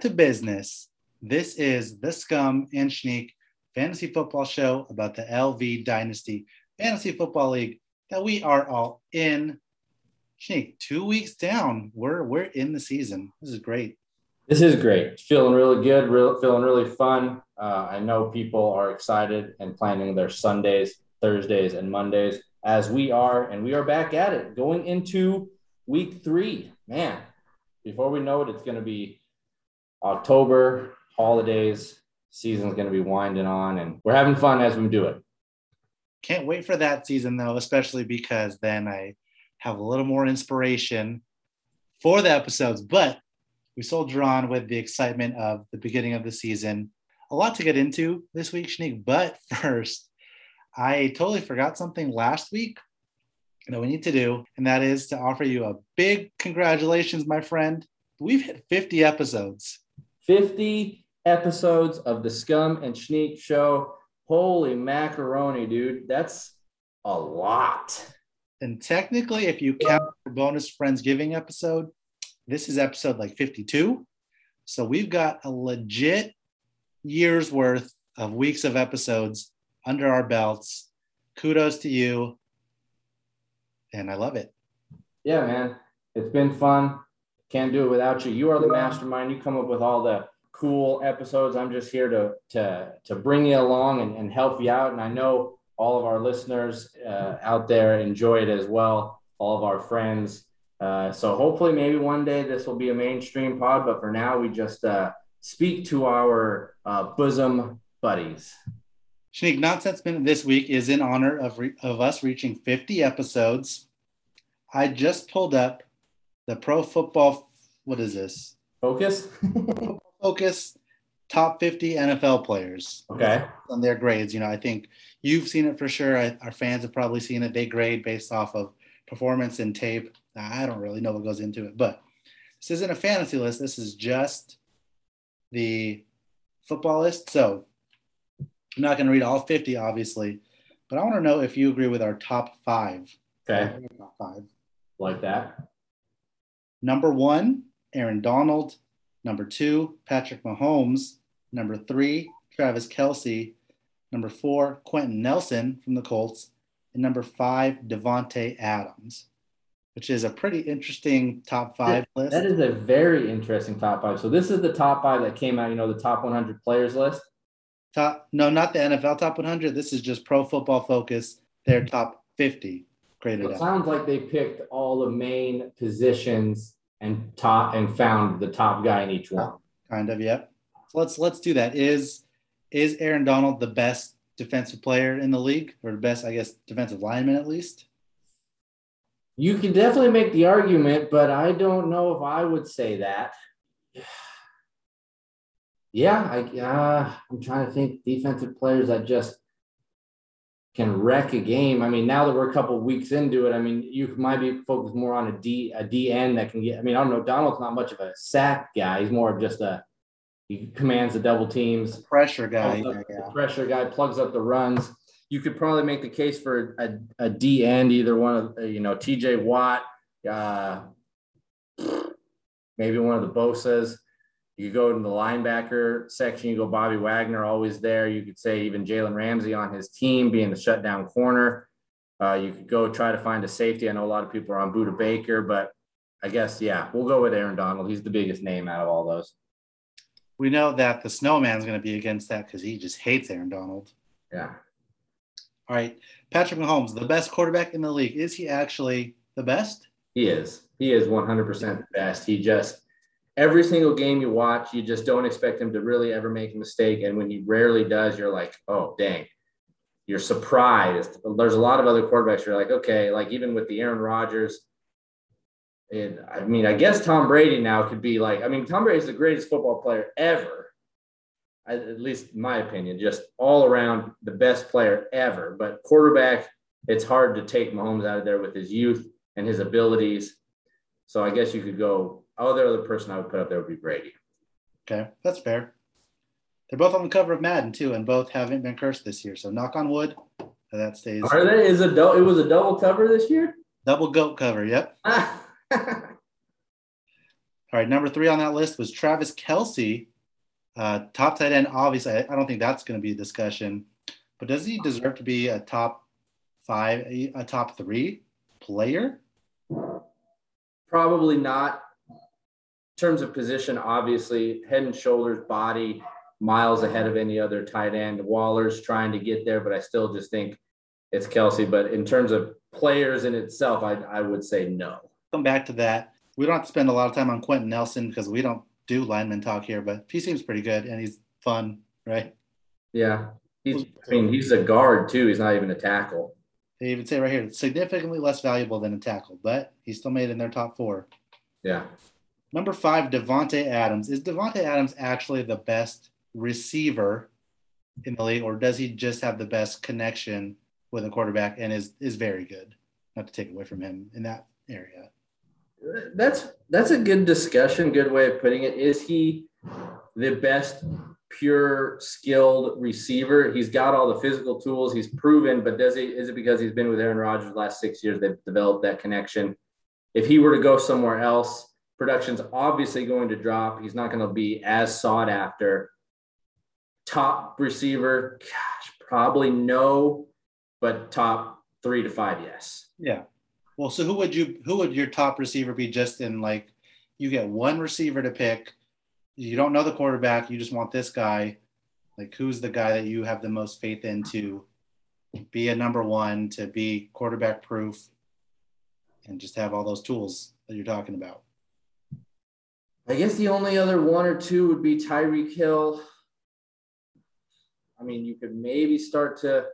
to business. This is the Scum and Schneek fantasy football show about the LV Dynasty Fantasy Football League that we are all in. Schneek, two weeks down, we're we're in the season. This is great. This is great. Feeling really good. Real, feeling really fun. Uh, I know people are excited and planning their Sundays, Thursdays, and Mondays as we are, and we are back at it going into week three. Man, before we know it, it's going to be October, holidays, season's going to be winding on, and we're having fun as we do it. Can't wait for that season though, especially because then I have a little more inspiration for the episodes. But we soldier on with the excitement of the beginning of the season. A lot to get into this week, Schneek. But first, I totally forgot something last week that we need to do, and that is to offer you a big congratulations, my friend. We've hit 50 episodes. 50 episodes of the Scum and Schneek show. Holy macaroni, dude. That's a lot. And technically, if you count the bonus Friendsgiving episode, this is episode like 52. So we've got a legit year's worth of weeks of episodes under our belts. Kudos to you. And I love it. Yeah, man. It's been fun. Can't do it without you. You are the mastermind. You come up with all the cool episodes. I'm just here to to to bring you along and, and help you out. And I know all of our listeners uh, out there enjoy it as well. All of our friends. Uh, so hopefully, maybe one day this will be a mainstream pod. But for now, we just uh, speak to our uh, bosom buddies. Schneek, Nonsense Minute this week is in honor of, re- of us reaching 50 episodes. I just pulled up the Pro Football, what is this? Focus? Focus top 50 NFL players. Okay. On their grades. You know, I think you've seen it for sure. I, our fans have probably seen it. They grade based off of performance and tape. I don't really know what goes into it, but this isn't a fantasy list. This is just the football list. So I'm not going to read all 50, obviously, but I want to know if you agree with our top five. Okay. Top five. Like that. Number one, Aaron Donald. Number two, Patrick Mahomes. Number three, Travis Kelce. Number four, Quenton Nelson from the Colts. And number five, Davante Adams, which is a pretty interesting top five that, list. That is a very interesting top five. So this is the top five that came out, you know, the top 100 players list. Top, no, not the NFL top 100. This is just Pro Football Focus. Their top 50 It sounds like they picked all the main positions and top and found the top guy in each one. Kind of, yep. So let's let's do that. Is is Aaron Donald the best defensive player in the league, or the best, I guess, defensive lineman at least? You can definitely make the argument, but I don't know if I would say that. Yeah, I uh, I'm trying to think defensive players that just can wreck a game. I mean, now that we're a couple weeks into it, I mean, you might be focused more on a D a DN that can get. I mean, I don't know. Donald's not much of a sack guy. He's more of just a he commands the double teams, Pressure guy. up Yeah, the pressure guy, plugs up the runs. You could probably make the case for a, a D end, either one of uh, you know TJ Watt, uh, maybe one of the Bosa's. You go in the linebacker section, you go Bobby Wagner, always there. You could say even Jalen Ramsey on his team being the shutdown corner. Uh, you could go try to find a safety. I know a lot of people are on Budda Baker, but I guess, yeah, we'll go with Aaron Donald. He's the biggest name out of all those. We know that the snowman's going to be against that because he just hates Aaron Donald. Yeah. All right, Patrick Mahomes, the best quarterback in the league. Is he actually the best? He is. He is 100% the best. He just, every single game you watch, you just don't expect him to really ever make a mistake. And when he rarely does, you're like, oh, dang. You're surprised. There's a lot of other quarterbacks. You're like, okay, like even with the Aaron Rodgers, and I mean, I guess Tom Brady now could be like, I mean, Tom Brady is the greatest football player ever, at least my opinion, just all around the best player ever. But quarterback, it's hard to take Mahomes out of there with his youth and his abilities. So I guess you could go. Other other person I would put up there would be Brady. Okay, that's fair. They're both on the cover of Madden too, and both haven't been cursed this year. So knock on wood, that stays Are they? Is a dou- it was a double cover this year? double goat cover. Yep. All right, number three on that list was Travis Kelce, uh, top tight end. Obviously, I, I don't think that's going to be a discussion, but does he deserve to be a top five, a, a top three player? Probably not. In terms of position, obviously, head and shoulders, body, miles ahead of any other tight end. Waller's trying to get there, but I still just think it's Kelce. But in terms of players in itself, I, I would say no. Come back to that. We don't have to spend a lot of time on Quenton Nelson because we don't do lineman talk here, but he seems pretty good and he's fun, right? Yeah. He's, I mean, he's a guard too. He's not even a tackle. They even say right here, significantly less valuable than a tackle, but he still made in their top four. Yeah. Number five, Davante Adams. Is Davante Adams actually the best receiver in the league, or does he just have the best connection with a quarterback and is is very good? Not to take away from him in that area. That's that's a good discussion, good way of putting it. Is he the best pure skilled receiver? He's got all the physical tools, he's proven, but does he is it because he's been with Aaron Rodgers the last six years they've developed that connection? If he were to go somewhere else, production's obviously going to drop. He's not going to be as sought after. Top receiver, gosh, probably no, but top three to five, yes. Yeah. Well, so who would you who would your top receiver be just in like you get one receiver to pick. You don't know the quarterback, you just want this guy. Like who's the guy that you have the most faith in to be a number one, to be quarterback proof, and just have all those tools that you're talking about? I guess the only other one or two would be Tyreek Hill. I mean, you could maybe start to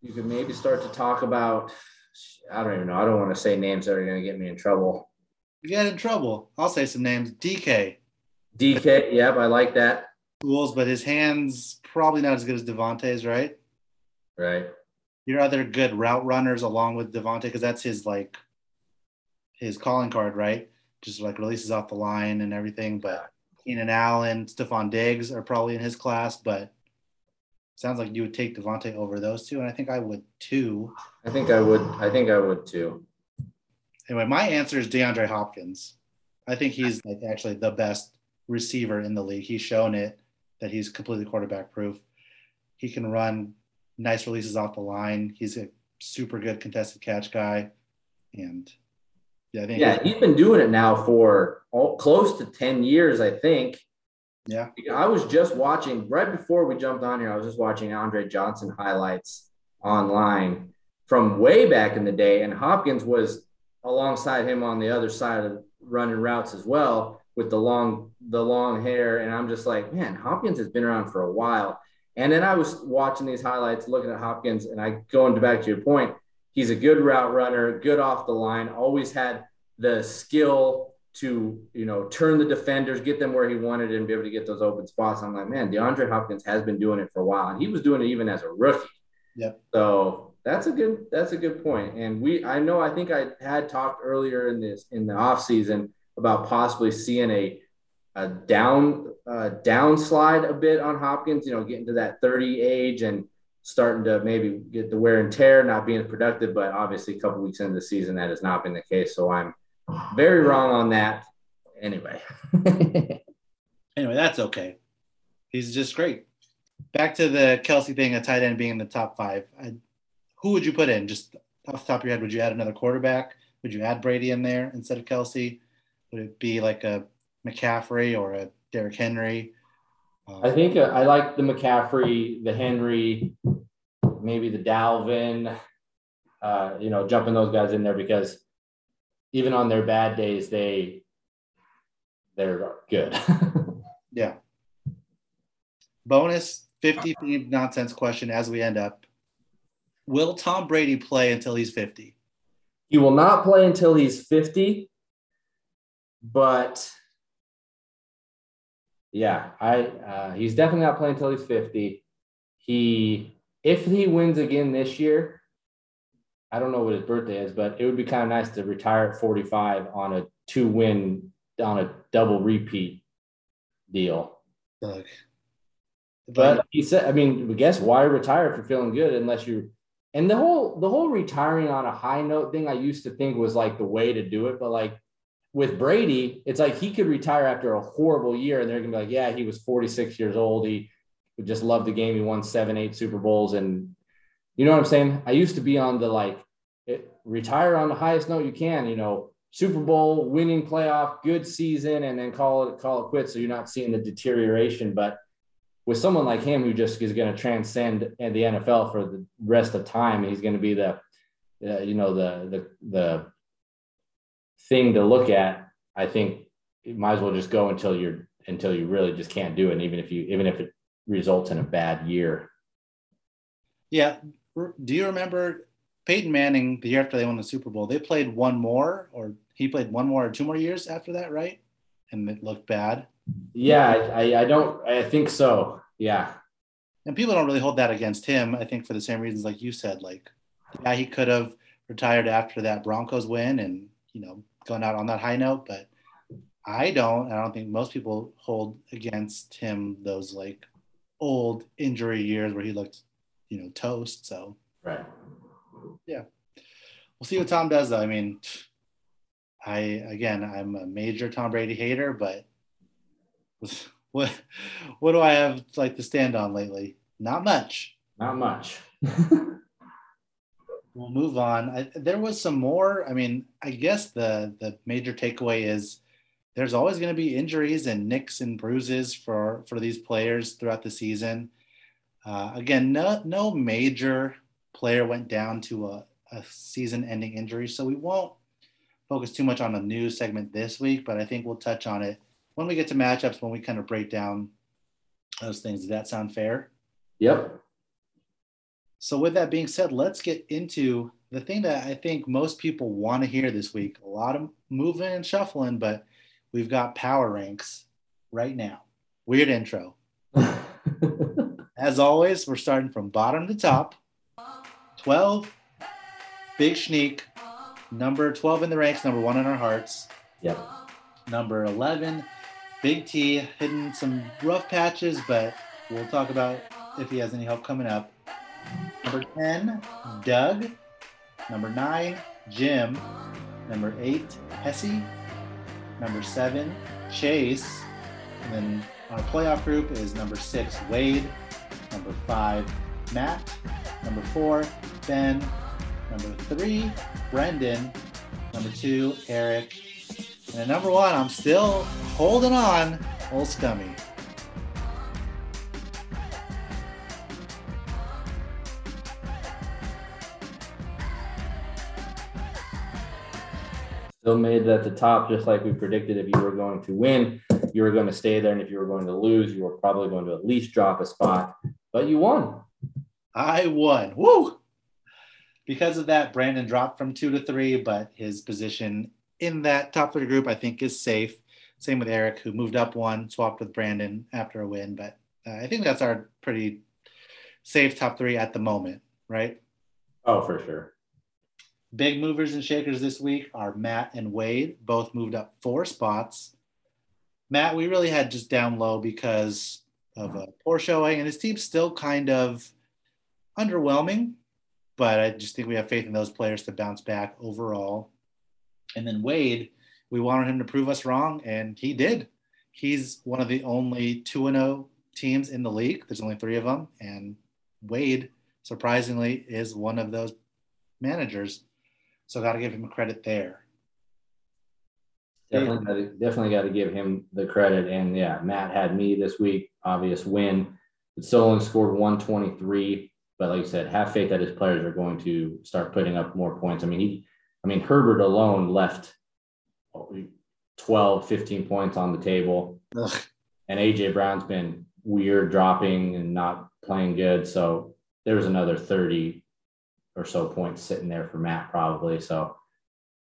you could maybe start to talk about I don't even know. I don't want to say names that are going to get me in trouble. You get in trouble. I'll say some names. DK. DK. Yep, I like that. Tools, but his hands probably not as good as Davante's, right? Right. Your other good route runners along with Davante, because that's his like his calling card, right? Just like releases off the line and everything. But Keenan Allen, Stefon Diggs are probably in his class, but sounds like you would take Davante over those two, and I think I would too. I think I would. I think I would too. Anyway, my answer is DeAndre Hopkins. I think he's like actually the best receiver in the league. He's shown it that he's completely quarterback proof. He can run nice releases off the line. He's a super good contested catch guy, and yeah, I think yeah, he's been doing it now for all, close to ten years, I think. Yeah. I was just watching right before we jumped on here. I was just watching Andre Johnson highlights online from way back in the day, and Hopkins was alongside him on the other side of running routes as well with the long the long hair. And I'm just like, man, Hopkins has been around for a while. And then I was watching these highlights, looking at Hopkins, and I going back to your point, he's a good route runner, good off the line, always had the skill to you know turn the defenders, get them where he wanted, and be able to get those open spots. I'm like, man, DeAndre Hopkins has been doing it for a while, and he was doing it even as a rookie. Yep. So that's a good that's a good point. And we I know I think I had talked earlier in this in the off season about possibly seeing a a down uh, downslide a bit on Hopkins. You know, getting to that 30 age and starting to maybe get the wear and tear, not being productive. But obviously, a couple weeks into the season, that has not been the case. So I'm very wrong on that. Anyway. anyway, that's okay. He's just great. Back to the Kelce thing, a tight end being in the top five. I, who would you put in? Just off the top of your head, would you add another quarterback? Would you add Brady in there instead of Kelce? Would it be like a McCaffrey or a Derrick Henry? I think uh, I like the McCaffrey, the Henry, maybe the Dalvin. Uh, you know, jumping those guys in there because even on their bad days, they they're good. yeah. Bonus 50 themed nonsense question as we end up. Will Tom Brady play until he's 50? He will not play until he's 50, but yeah, I uh, he's definitely not playing until he's 50. He if he wins again this year, I don't know what his birthday is, but it would be kind of nice to retire at 45 on a two win, on a double repeat deal. Look, but he said, I mean, guess why retire if you're feeling good unless you and the whole the whole retiring on a high note thing I used to think was like the way to do it, but like with Brady, it's like he could retire after a horrible year, and they're gonna be like, yeah, he was 46 years old. He just loved the game. He won seven, eight Super Bowls, and you know what I'm saying. I used to be on the like it, retire on the highest note you can. You know, Super Bowl winning playoff, good season, and then call it call it quits. So you're not seeing the deterioration. But with someone like him who just is going to transcend the NFL for the rest of time, he's going to be the uh, you know the the the thing to look at. I think you might as well just go until you're until you really just can't do it. And even if you even if it results in a bad year. Yeah. Do you remember Peyton Manning the year after they won the Super Bowl? They played one more, or he played one more or two more years after that, right? And it looked bad. Yeah, I, I don't. I think so. Yeah. And people don't really hold that against him. I think for the same reasons, like you said, like yeah, he could have retired after that Broncos win and you know gone out on that high note, but I don't. I don't think most people hold against him those like old injury years where he looked, you know, toast. So right, yeah, we'll see what Tom does though. I mean, I again, I'm a major Tom Brady hater, but what what do I have like to stand on lately? Not much. Not much. we'll move on. I, there was some more. I mean, I guess the the major takeaway is there's always going to be injuries and nicks and bruises for for these players throughout the season. Uh, again, no no major player went down to a, a season-ending injury, so we won't focus too much on the news segment this week. But I think we'll touch on it when we get to matchups when we kind of break down those things. Does that sound fair? Yep. So with that being said, let's get into the thing that I think most people want to hear this week. A lot of moving and shuffling, but we've got power ranks right now. Weird intro. As always, we're starting from bottom to top. 12, Big Schneek, number 12 in the ranks, number one in our hearts. Yep. Number 11, Big T, hitting some rough patches, but we'll talk about if he has any help coming up. Number 10, Doug. Number 9, Jim. Number 8, Hesse. Number 7, Chase. And then our playoff group is number 6, Wade. Number 5, Matt. Number 4, Ben. Number 3, Brendan. Number 2, Eric. And number 1, I'm still holding on, old Scummy. Still made it at the top, just like we predicted. If you were going to win, you were going to stay there. And if you were going to lose, you were probably going to at least drop a spot. But you won. I won. Woo! Because of that, Brandon dropped from two to three, but his position in that top three group, I think, is safe. Same with Eric, who moved up one, swapped with Brandon after a win. But uh, I think that's our pretty safe top three at the moment, right? Oh, for sure. Big movers and shakers this week are Matt and Wade, both moved up four spots. Matt, we really had just down low because of a poor showing, and his team's still kind of underwhelming, but I just think we have faith in those players to bounce back overall. And then Wade, we wanted him to prove us wrong, and he did. He's one of the only 2 0 teams in the league. There's only three of them, and Wade, surprisingly, is one of those managers. So got to give him a credit there. Definitely, got to, definitely got to give him the credit. And yeah, Matt had me this week. Obvious win. But only scored 123. But like you said, have faith that his players are going to start putting up more points. I mean, he, I mean, Herbert alone left 12, 15 points on the table. Ugh. And AJ Brown's been weird dropping and not playing good. So there's another 30 or so points sitting there for Matt probably. So,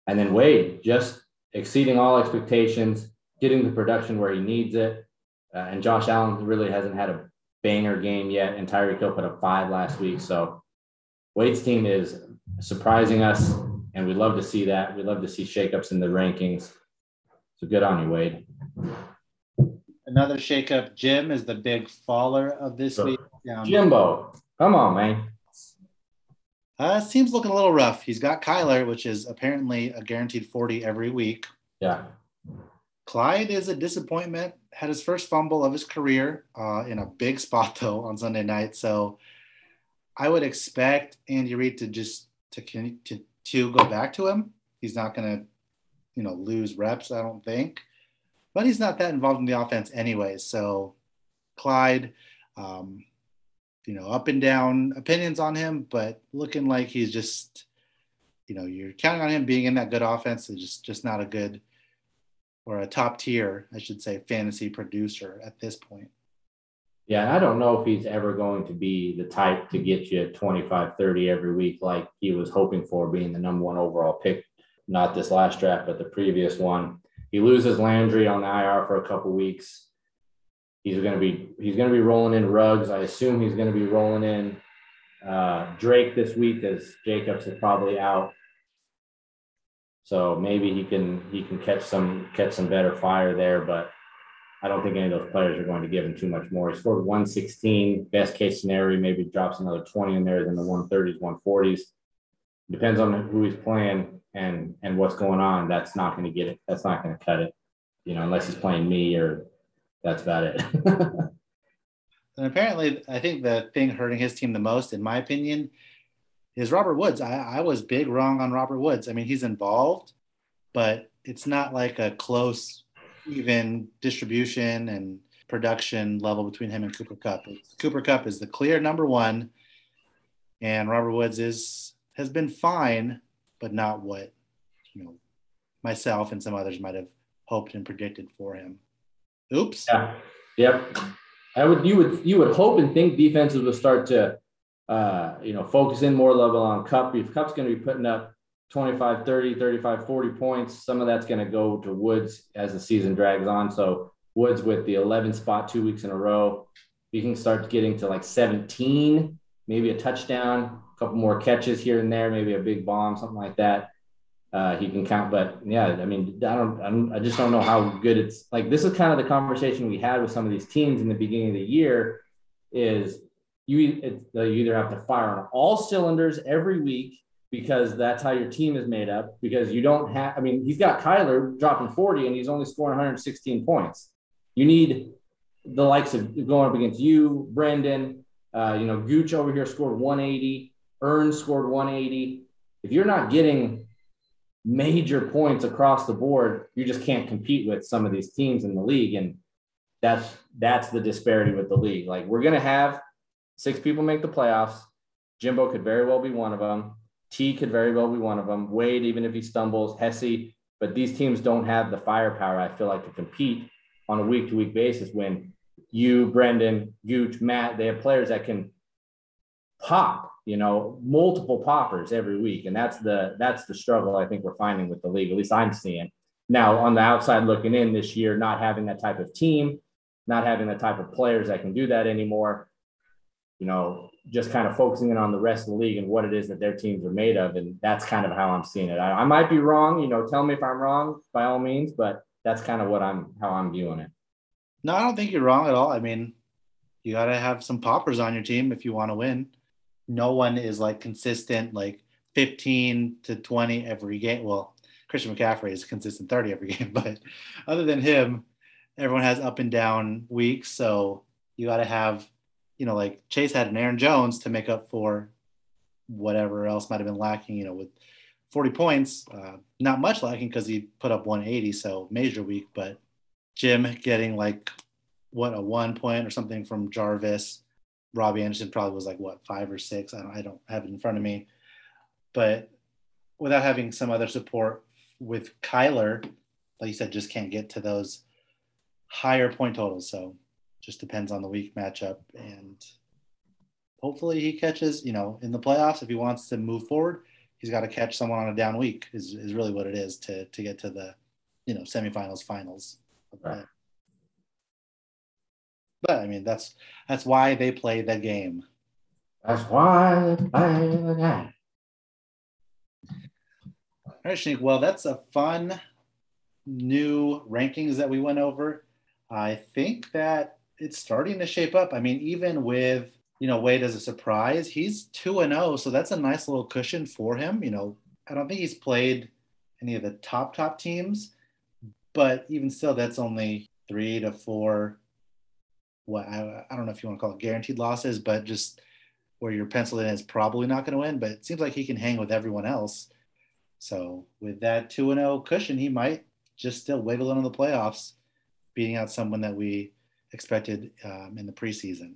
and then Wade just exceeding all expectations, getting the production where he needs it. Uh, and Josh Allen really hasn't had a banger game yet. And Tyreek Hill put up five last week. So Wade's team is surprising us, and we love to see that. We love to see shakeups in the rankings. So good on you, Wade. Another shakeup. Jim is the big faller of this so, week. Jimbo, come on, man. Uh, seems looking a little rough. He's got Kyler, which is apparently a guaranteed 40 every week. Yeah. Clyde is a disappointment. Had his first fumble of his career uh, in a big spot though on Sunday night. So I would expect Andy Reid to just to to to go back to him. He's not going to, you know, lose reps. I don't think, but he's not that involved in the offense anyway. So Clyde, um, you know, up and down opinions on him, but looking like he's just, you know, you're counting on him being in that good offense. It's just just not a good or a top tier, I should say, fantasy producer at this point. Yeah, I don't know if he's ever going to be the type to get you 25, 30 every week like he was hoping for being the number one overall pick, not this last draft, but the previous one. He loses Landry on the IR for a couple weeks. He's going to be he's going to be rolling in Ruggs. I assume he's going to be rolling in uh, Drake this week as Jacobs is probably out. So maybe he can he can catch some catch some better fire there, but I don't think any of those players are going to give him too much more. He scored 116. Best case scenario, maybe drops another 20 in there, then the 130s, 140s. Depends on who he's playing and and what's going on. That's not going to get it. That's not going to cut it. You know, unless he's playing me or that's about it. and apparently, I think the thing hurting his team the most, in my opinion, is Robert Woods. I, I was big wrong on Robert Woods. I mean, he's involved, but it's not like a close, even distribution and production level between him and Cooper Kupp. Cooper Kupp is the clear number one, and Robert Woods is has been fine, but not what you know myself and some others might have hoped and predicted for him. Oops. Yeah. Yep. I would you would you would hope and think defenses would start to uh, you know, focus in more level on Kupp. If Kupp's going to be putting up 25, 30, 35, 40 points, some of that's going to go to Woods as the season drags on. So Woods with the 11 spot two weeks in a row, you can start getting to like 17, maybe a touchdown, a couple more catches here and there, maybe a big bomb, something like that. Uh, he can count, but yeah, I mean, I don't, I don't, I just don't know how good it's like. This is kind of the conversation we had with some of these teams in the beginning of the year. Is you, it, you either have to fire on all cylinders every week because that's how your team is made up. Because you don't have, I mean, he's got Kyler dropping 40 and he's only scoring 116 points. You need the likes of going up against you, Brendan, uh, you know, Gooch over here scored 180, Earn scored 180. If you're not getting major points across the board, you just can't compete with some of these teams in the league. And that's that's the disparity with the league. Like we're gonna have Six people make the playoffs. Jimbo could very well be one of them. T could very well be one of them. Wade, even if he stumbles, Hesse, but these teams don't have the firepower, I feel like, to compete on a week to week basis when you, Brendan, Gooch, Matt, they have players that can pop, you know, multiple poppers every week. And that's the that's the struggle I think we're finding with the league. At least I'm seeing. Now, on the outside looking in this year, not having that type of team, not having the type of players that can do that anymore you know, just kind of focusing in on the rest of the league and what it is that their teams are made of. And that's kind of how I'm seeing it. I, I might be wrong, you know, tell me if I'm wrong by all means, but that's kind of what I'm, how I'm viewing it. No, I don't think you're wrong at all. I mean, you got to have some poppers on your team if you want to win. No one is like consistent, like 15 to 20 every game. Well, Christian McCaffrey is consistent 30 every game, but other than him, everyone has up and down weeks. So you got to have you know, like Chase had an Aaron Jones to make up for whatever else might have been lacking, you know, with 40 points, uh, not much lacking because he put up 180, so major week, but Jim getting like what a one point or something from Jarvis. Robbie Anderson probably was like what five or six. I don't, I don't have it in front of me, but without having some other support with Kyler, like you said, just can't get to those higher point totals. So just depends on the week matchup and hopefully he catches you know in the playoffs if he wants to move forward he's got to catch someone on a down week is, is really what it is to to get to the you know semifinals finals right. But i mean that's that's why they play the game that's why they play the game all right Schneek, well that's a fun new rankings that we went over i think that it's starting to shape up. I mean, even with you know Wade as a surprise, he's two and zero, oh, so that's a nice little cushion for him. You know, I don't think he's played any of the top top teams, but even still, that's only three to four. What I, I don't know if you want to call it guaranteed losses, but just where you're penciled in is probably not going to win. But it seems like he can hang with everyone else. So with that two and zero oh cushion, he might just still wiggle into the playoffs, beating out someone that we expected um, in the preseason.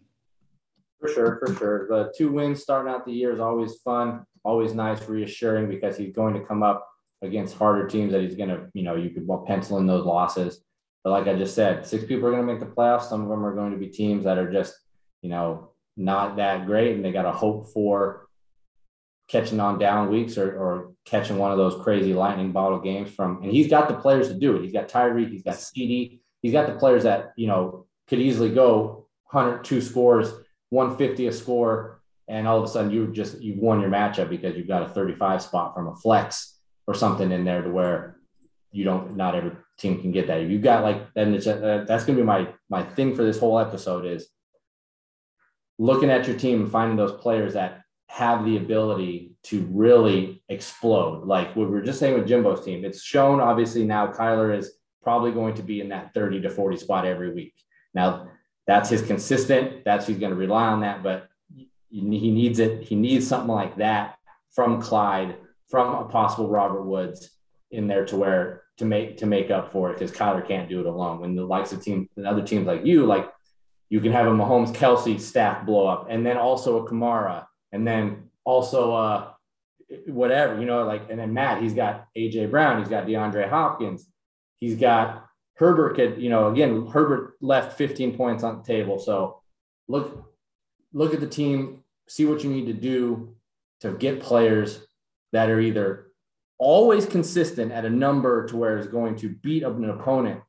For sure, for sure. The two wins starting out the year is always fun, always nice, reassuring because he's going to come up against harder teams that he's going to, you know, you could pencil in those losses. But like I just said, six people are going to make the playoffs. Some of them are going to be teams that are just, you know, not that great and they got to hope for catching on down weeks or, or catching one of those crazy lightning bottle games from, and he's got the players to do it. He's got Tyreek, he's got CD, he's got the players that, you know, could easily go 102 scores, 150 a score, and all of a sudden you just, you've won your matchup because you've got a 35 spot from a flex or something in there to where you don't, not every team can get that. You've got like, then it's, uh, that's going to be my, my thing for this whole episode is looking at your team and finding those players that have the ability to really explode. Like we were just saying with Jimbo's team, it's shown obviously now Kyler is probably going to be in that 30 to 40 spot every week. Now that's his consistent, that's he's going to rely on that, but he needs it. He needs something like that from Clyde, from a possible Robert Woods in there to where to make to make up for it because Kyler can't do it alone. When the likes of team and other teams like you, like you can have a Mahomes Kelce stack blow up, and then also a Kamara and then also uh, whatever, you know, like, and then Matt, he's got AJ Brown, he's got DeAndre Hopkins, he's got Herbert could, you know, again, Herbert left 15 points on the table. So look, look at the team, see what you need to do to get players that are either always consistent at a number to where it's going to beat up an opponent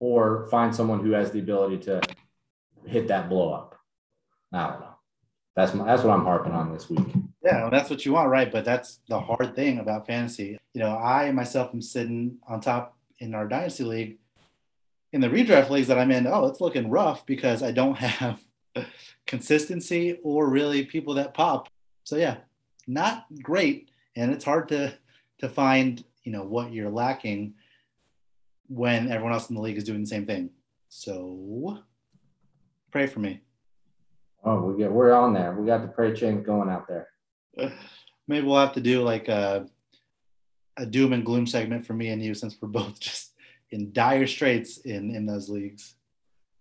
or find someone who has the ability to hit that blow up. I don't know. That's my, that's what I'm harping on this week. Yeah, well, that's what you want, right? But that's the hard thing about fantasy. You know, I myself am sitting on top in our dynasty league. In the redraft leagues that I'm in, oh, it's looking rough because I don't have consistency or really people that pop. So yeah, not great, and it's hard to to find you know what you're lacking when everyone else in the league is doing the same thing. So pray for me. Oh, we get we're on there. We got the pray chain going out there. Maybe we'll have to do like a a doom and gloom segment for me and you since we're both just in dire straits in in those leagues.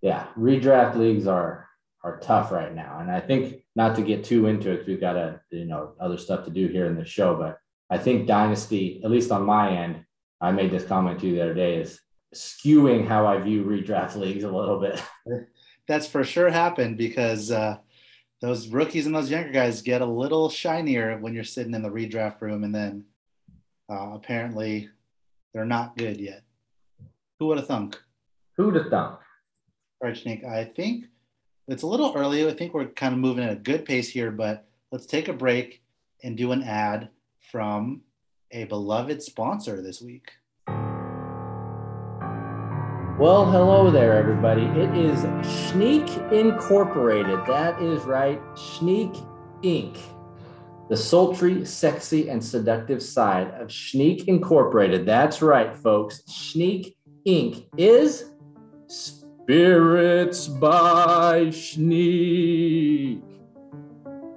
Yeah, redraft leagues are are tough right now, and I think not to get too into it, we've got a you know other stuff to do here in the show, but I think dynasty, at least on my end, I made this comment to you the other day, is skewing how I view redraft leagues a little bit. that's for sure happened because uh, those rookies and those younger guys get a little shinier when you're sitting in the redraft room, and then uh, apparently they're not good yet. Who would have thunk? Who would have thunk? All right, Snake. I think it's a little early. I think we're kind of moving at a good pace here, but let's take a break and do an ad from a beloved sponsor this week. Well, hello there, everybody. It is Schneek Incorporated. That is right, Schneek Inc. The sultry, sexy, and seductive side of Schneek Incorporated. That's right, folks. Schneek Inc. is Spirits by Schneek.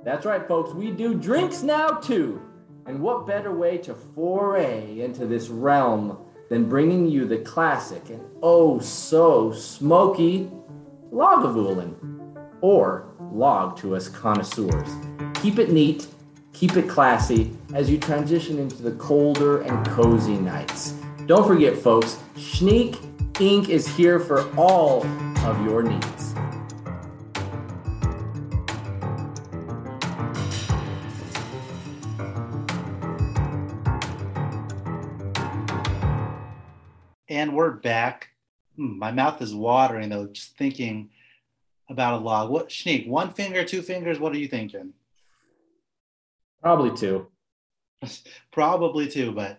That's right, folks. We do drinks now, too. And what better way to foray into this realm? than bringing you the classic and oh so smoky Lagavulin or log to us connoisseurs. Keep it neat, keep it classy as you transition into the colder and cozy nights. Don't forget, folks, Schneek Inc. is here for all of your needs. And we're back. Hmm, my mouth is watering though, just thinking about a log. What Schneek, one finger, two fingers, what are you thinking? Probably two. Probably two, but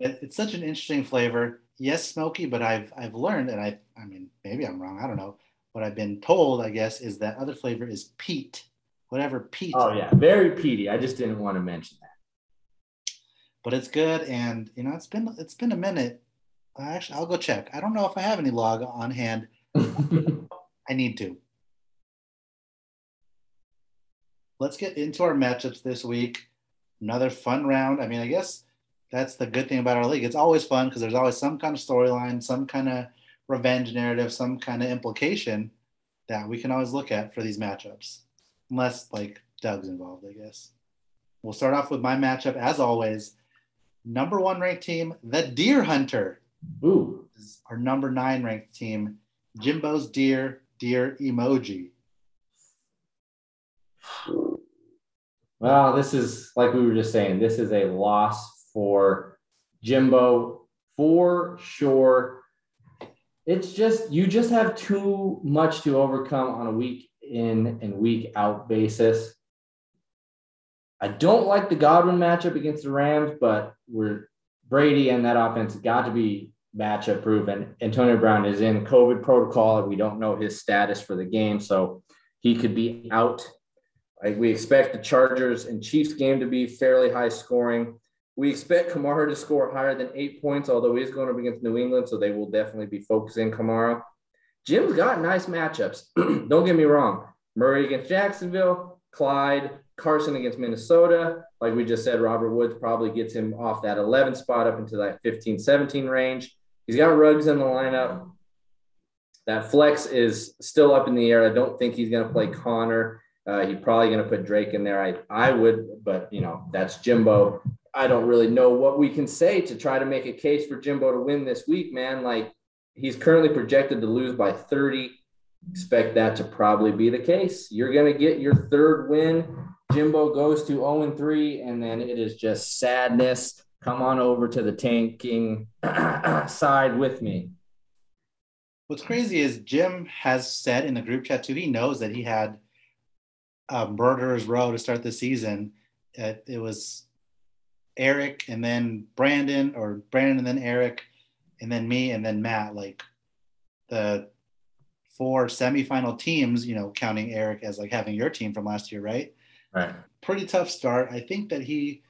it's such an interesting flavor. Yes, smoky, but I've I've learned, and I I mean maybe I'm wrong. I don't know. What I've been told, I guess, is that other flavor is peat, whatever peat. Oh yeah, very peaty. I just didn't want to mention that. But it's good, and you know it's been it's been a minute Actually, I'll go check. I don't know if I have any log on hand. I need to. Let's get into our matchups this week. Another fun round. I mean, I guess that's the good thing about our league. It's always fun because there's always some kind of storyline, some kind of revenge narrative, some kind of implication that we can always look at for these matchups, unless like Doug's involved, I guess. We'll start off with my matchup, as always. Number one ranked team, the Deer Hunter. Ooh. Is our number nine ranked team, Jimbo's Deer, Deer Emoji. Well, this is like we were just saying, this is a loss for Jimbo for sure. It's just, you just have too much to overcome on a week in and week out basis. I don't like the Godwin matchup against the Rams, but we're Brady and that offense got to be matchup proven. Antonio Brown is in COVID protocol. We don't know his status for the game, so he could be out. we expect the Chargers and Chiefs game to be fairly high scoring. We expect Kamara to score higher than eight points, although he's going up against New England, so they will definitely be focusing Kamara. Jim's got nice matchups. don't get me wrong. Murray against Jacksonville, Clyde, Carson against Minnesota. Like we just said, Robert Woods probably gets him off that 11 spot up into that 15, 17 range. He's got Ruggs in the lineup. That flex is still up in the air. I don't think he's going to play Connor. Uh, he's probably going to put Drake in there. I, I would, but you know, that's Jimbo. I don't really know what we can say to try to make a case for Jimbo to win this week, man. Like he's currently projected to lose by 30. Expect that to probably be the case. You're going to get your third win. Jimbo goes to 0 3, and then it is just sadness come on over to the tanking side with me. What's crazy is Jim has said in the group chat too, he knows that he had a murderer's row to start the season. It, it was Eric and then Brandon, or Brandon and then Eric, and then me and then Matt. Like the four semifinal teams, you know, counting Eric as like having your team from last year, right? Right. Pretty tough start. I think that he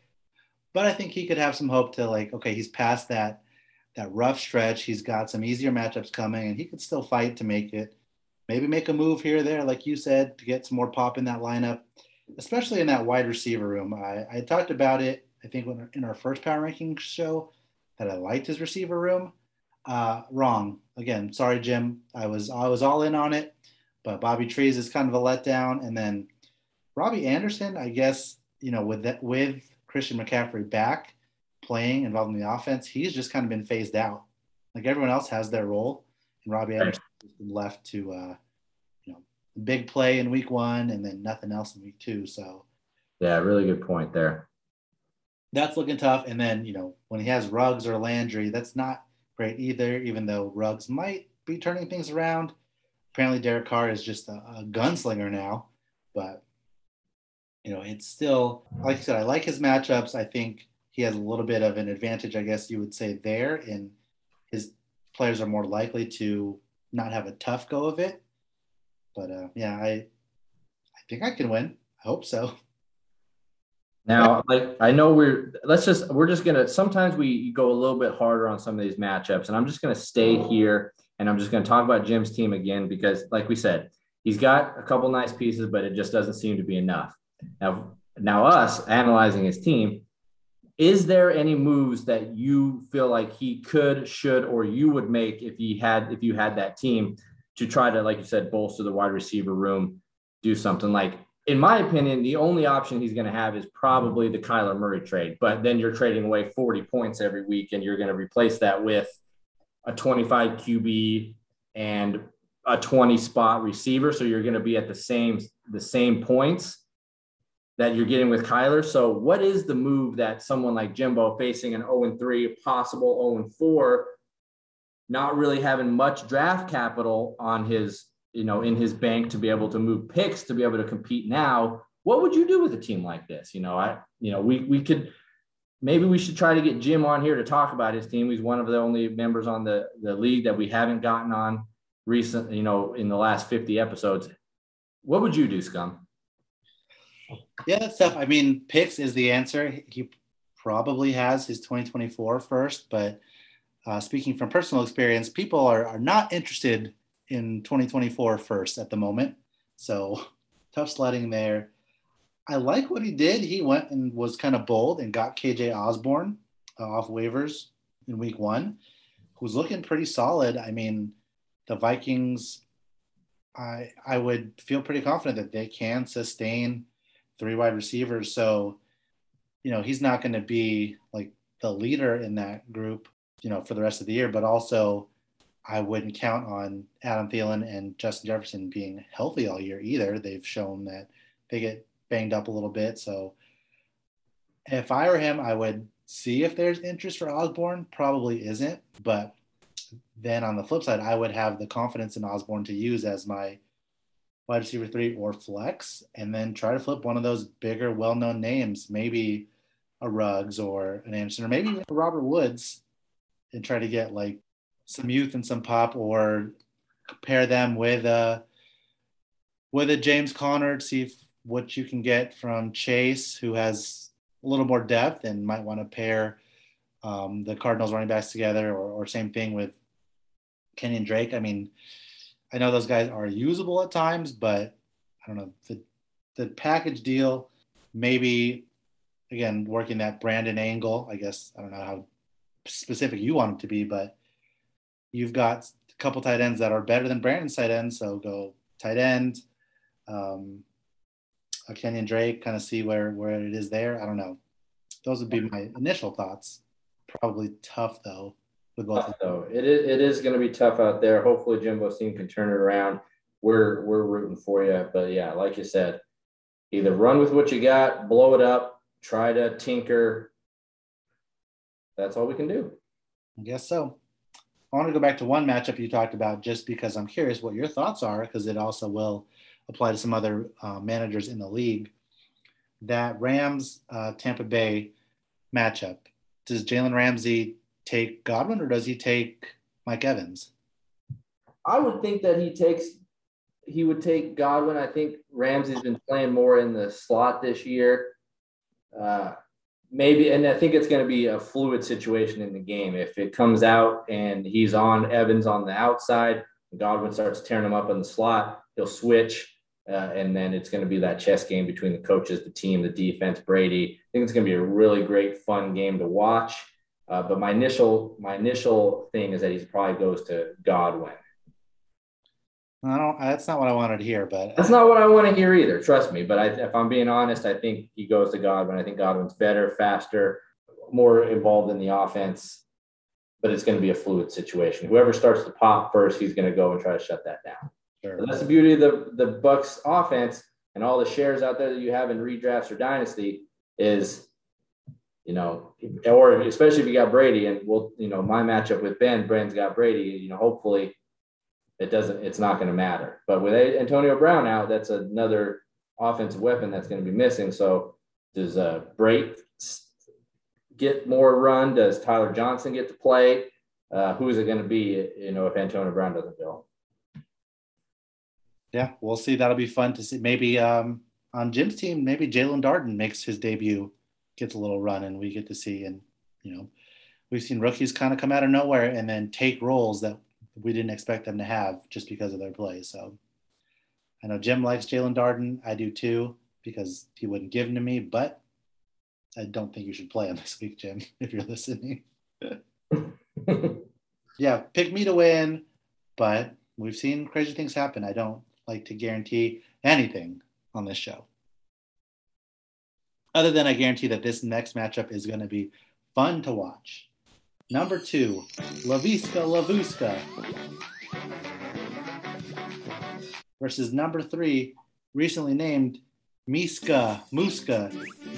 but I think he could have some hope to like, okay, he's past that that rough stretch. He's got some easier matchups coming, and he could still fight to make it. Maybe make a move here or there, like you said, to get some more pop in that lineup, especially in that wide receiver room. I, I talked about it, I think, in our first power ranking show, that I liked his receiver room. Uh, wrong again. Sorry, Jim. I was I was all in on it, but Bobby Trees is kind of a letdown, and then Robbie Anderson. I guess you know with that with Christian McCaffrey back playing, involved in the offense, he's just kind of been phased out. Like everyone else has their role, and Robbie Anderson has been left to, uh, you know, big play in week one and then nothing else in week two. So, yeah, really good point there. That's looking tough. And then, you know, when he has Ruggs or Landry, that's not great either, even though Ruggs might be turning things around. Apparently, Derek Carr is just a, a gunslinger now, but you know, it's still like I said, I like his matchups. I think he has a little bit of an advantage, I guess you would say, there. And his players are more likely to not have a tough go of it. But uh, yeah, I I think I can win. I hope so. Now, like I know we're let's just we're just gonna sometimes we go a little bit harder on some of these matchups, and I'm just gonna stay here and I'm just gonna talk about Jim's team again because, like we said, he's got a couple nice pieces, but it just doesn't seem to be enough. Now, now us analyzing his team, is there any moves that you feel like he could, should, or you would make if he had if you had that team to try to, like you said, bolster the wide receiver room, do something like in my opinion, the only option he's going to have is probably the Kyler Murray trade. But then you're trading away 40 points every week, and you're going to replace that with a 25 QB and a 20 spot receiver. So you're going to be at the same the same points that you're getting with Kyler. So, what is the move that someone like Jimbo facing an 0 3, possible 0 4, not really having much draft capital on his, you know, in his bank to be able to move picks to be able to compete now? What would you do with a team like this? You know, I, you know, we we could maybe we should try to get Jim on here to talk about his team. He's one of the only members on the the league that we haven't gotten on recent, you know, in the last 50 episodes. What would you do, Scum? Yeah, that's tough. I mean, picks is the answer. He probably has his 2024 first, but uh, speaking from personal experience, people are, are not interested in 2024 first at the moment. So tough sledding there. I like what he did. He went and was kind of bold and got KJ Osborne uh, off waivers in week one, who's looking pretty solid. I mean, the Vikings, I I would feel pretty confident that they can sustain three wide receivers. So, you know, he's not going to be like the leader in that group, you know, for the rest of the year, but also I wouldn't count on Adam Thielen and Justin Jefferson being healthy all year either. They've shown that they get banged up a little bit. So if I were him, I would see if there's interest for Osborne. Probably isn't, but then on the flip side, I would have the confidence in Osborne to use as my wide receiver three or flex, and then try to flip one of those bigger, well-known names, maybe a Ruggs or an Anderson, or maybe even a Robert Woods, and try to get like some youth and some pop, or pair them with a with a James Conner to see if what you can get from Chase, who has a little more depth and might want to pair um, the Cardinals running backs together, or, or same thing with Kenyan Drake. I mean, I know those guys are usable at times, but I don't know the the package deal. Maybe again working that Brandon angle. I guess I don't know how specific you want them to be, but you've got a couple tight ends that are better than Brandon's tight ends. So go tight end. Um, a Kenyan Drake, kind of see where where it is there. I don't know. Those would be my initial thoughts. Probably tough though. Tough, though it is it is going to be tough out there. Hopefully Jimbo's team can turn it around. We're we're rooting for you, but yeah, like you said, either run with what you got, blow it up, try to tinker. That's all we can do. I guess so. I want to go back to one matchup you talked about just because I'm curious what your thoughts are, because it also will apply to some other uh, managers in the league. That Rams uh, Tampa Bay matchup. Does Jalen Ramsey take Godwin or does he take Mike Evans? I would think that he takes he would take Godwin. I think Ramsey's been playing more in the slot this year. Uh, maybe, and I think it's going to be a fluid situation in the game. If it comes out and he's on Evans on the outside, Godwin starts tearing him up in the slot, he'll switch. Uh, and then it's going to be that chess game between the coaches, the team, the defense, Brady. I think it's going to be a really great, fun game to watch. Uh, but my initial my initial thing is that he probably goes to Godwin. I don't. That's not what I wanted to hear, but that's not what I want to hear either. Trust me. But I, if I'm being honest, I think he goes to Godwin. I think Godwin's better, faster, more involved in the offense. But it's going to be a fluid situation. Whoever starts to pop first, he's going to go and try to shut that down. Sure. that's the beauty of the the Bucks offense and all the shares out there that you have in redrafts or dynasty is, you know, or especially if you got Brady and we'll, you know, my matchup with Ben, Ben's got Brady. You know, hopefully it doesn't, it's not going to matter. But with Antonio Brown out, that's another offensive weapon that's going to be missing. So does uh, Brate get more run? Does Tyler Johnson get to play? Uh, who is it going to be? You know, if Antonio Brown doesn't go yeah, we'll see. That'll be fun to see. Maybe um, on Jim's team, maybe Jaelon Darden makes his debut, gets a little run, and we get to see. And you know, we've seen rookies kind of come out of nowhere and then take roles that we didn't expect them to have just because of their play. So I know Jim likes Jaelon Darden. I do too because he wouldn't give him to me, but I don't think you should play him this week, Jim, if you're listening. yeah, pick me to win, but we've seen crazy things happen. I don't like to guarantee anything on this show. Other than I guarantee that this next matchup is going to be fun to watch. Number two, Laviska Lavuska versus number three, recently named Miska Muska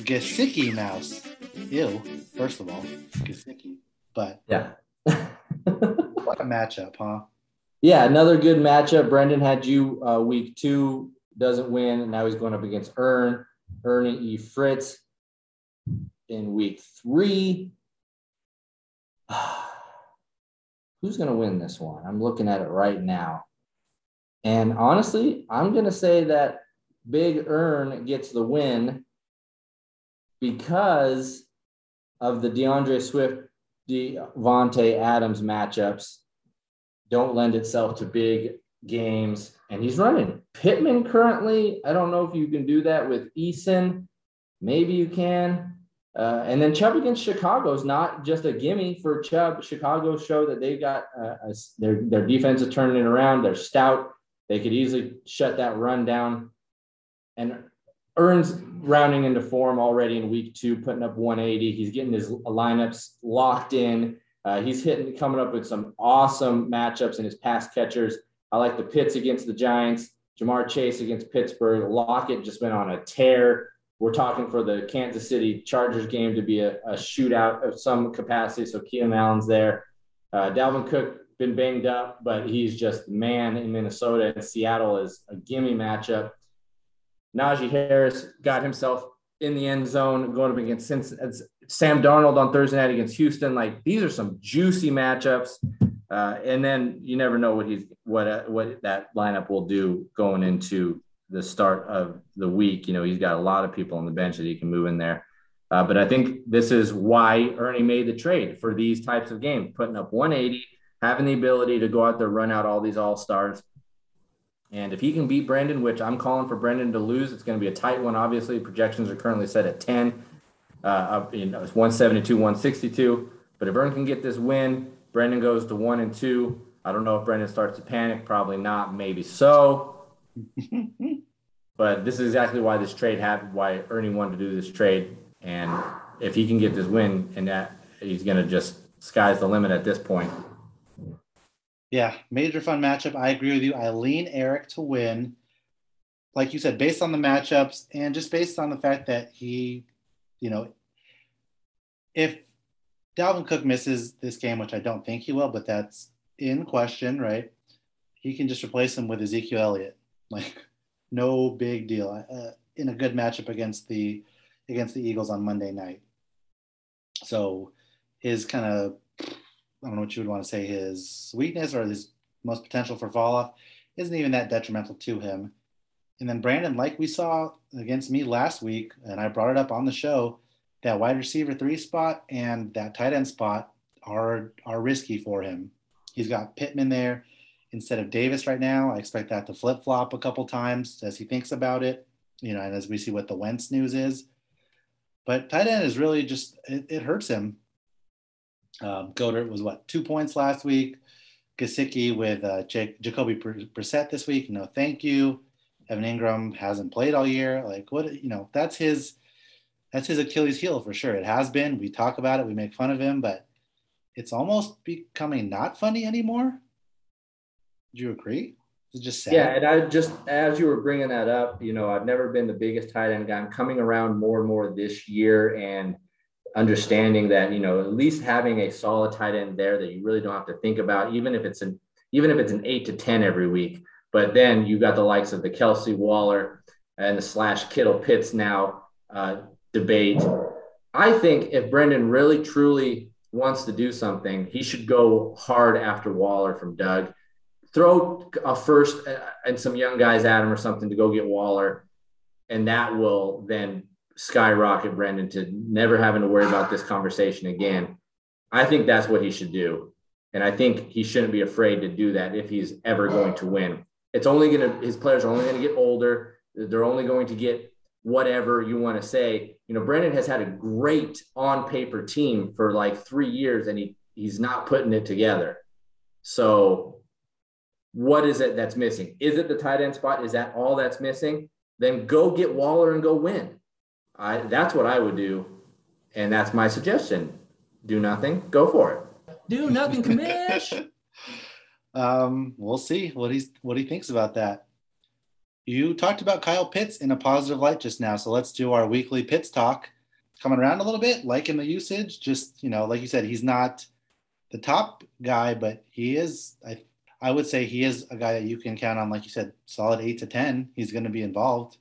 Gesicki Mouse. Ew, first of all, Gesicki. But yeah. what a matchup, huh? yeah, another good matchup. Brendan had you uh, week two, doesn't win. And now he's going up against Ern, Ernie E. Fritz in week three. Who's going to win this one? I'm looking at it right now. And honestly, I'm going to say that Big Ern gets the win because of the D'Andre Swift Davante Adams matchups don't lend itself to big games. And he's running Pittman currently. I don't know if you can do that with Eason. Maybe you can. Uh, and then Chubb against Chicago is not just a gimme for Chubb. Chicago show that they've got uh, a, their their defense is turning it around. They're stout. They could easily shut that run down. And Earns rounding into form already in week two, putting up 180. He's getting his lineups locked in. Uh, he's hitting, coming up with some awesome matchups in his pass catchers. I like the Pitts against the Giants, Ja'Marr Chase against Pittsburgh. Lockett just been on a tear. We're talking for the Kansas City Chargers game to be a, a shootout of some capacity. So Keenan Allen's there. Uh, Dalvin Cook been banged up, but he's just man in Minnesota and Seattle is a gimme matchup. Najee Harris got himself in the end zone going up against Sam Darnold on Thursday night against Houston. Like these are some juicy matchups. Uh, and then you never know what he's what uh, what that lineup will do going into the start of the week. You know, he's got a lot of people on the bench that he can move in there. Uh, but I think this is why Ernie made the trade for these types of games, putting up 180, having the ability to go out there, run out all these all stars. And if he can beat Brandon, which I'm calling for Brendan to lose, it's going to be a tight one. Obviously, projections are currently set at 10. Uh, up, you know, it's 172, 162. But if Ernie can get this win, Brendan goes to one and two. I don't know if Brendan starts to panic. Probably not. Maybe so. but this is exactly why this trade happened. Why Ernie wanted to do this trade. And if he can get this win, and that he's going to just sky's the limit at this point. Yeah, major fun matchup. I agree with you. I lean Eric to win. Like you said, based on the matchups and just based on the fact that he, you know, if Dalvin Cook misses this game, which I don't think he will, but that's in question, right? He can just replace him with Ezekiel Elliott. Like, no big deal. Uh, in a good matchup against the against the Eagles on Monday night. So his kind of I don't know what you would want to say his weakness or his most potential for fall off isn't even that detrimental to him. And then Brandon, like we saw against me last week, and I brought it up on the show, that wide receiver three spot and that tight end spot are are risky for him. He's got Pittman there instead of Davis right now. I expect that to flip flop a couple times as he thinks about it, you know, and as we see what the Wentz news is. But tight end is really just it, it hurts him um, Goedert was what two points last week. Gesicki with uh, Jacoby Brissett this week. No, thank you. Evan Engram hasn't played all year. Like what you know, that's his that's his Achilles heel for sure. It has been. We talk about it. We make fun of him, but it's almost becoming not funny anymore. Do you agree? It's just sad. Yeah, and I just as you were bringing that up, you know, I've never been the biggest tight end guy. I'm coming around more and more this year, and understanding that you know at least having a solid tight end there that you really don't have to think about, even if it's an even if it's an eight to ten every week. But then you've got the likes of the Kelce Waller and the slash Kittle Pitts now uh, debate. I think if Brendan really truly wants to do something, he should go hard after Waller from Doug. Throw a first uh, and some young guys at him or something to go get Waller, and that will then skyrocket Brendan to never having to worry about this conversation again. I think that's what he should do. And I think he shouldn't be afraid to do that if he's ever going to win. It's only going to, his players are only going to get older. They're only going to get whatever you want to say. You know, Brendan has had a great on paper team for like three years and he, he's not putting it together. So, what is it that's missing? Is it the tight end spot? Is that all that's missing? Then go get Waller and go win. I that's what I would do, and that's my suggestion. Do nothing, go for it. Do nothing, commish. um, we'll see what he's what he thinks about that. You talked about Kyle Pitts in a positive light just now, so let's do our weekly Pitts talk. Coming around a little bit, liking the usage. Just you know, like you said, he's not the top guy, but he is. I I would say he is a guy that you can count on. Like you said, solid eight to ten. He's going to be involved.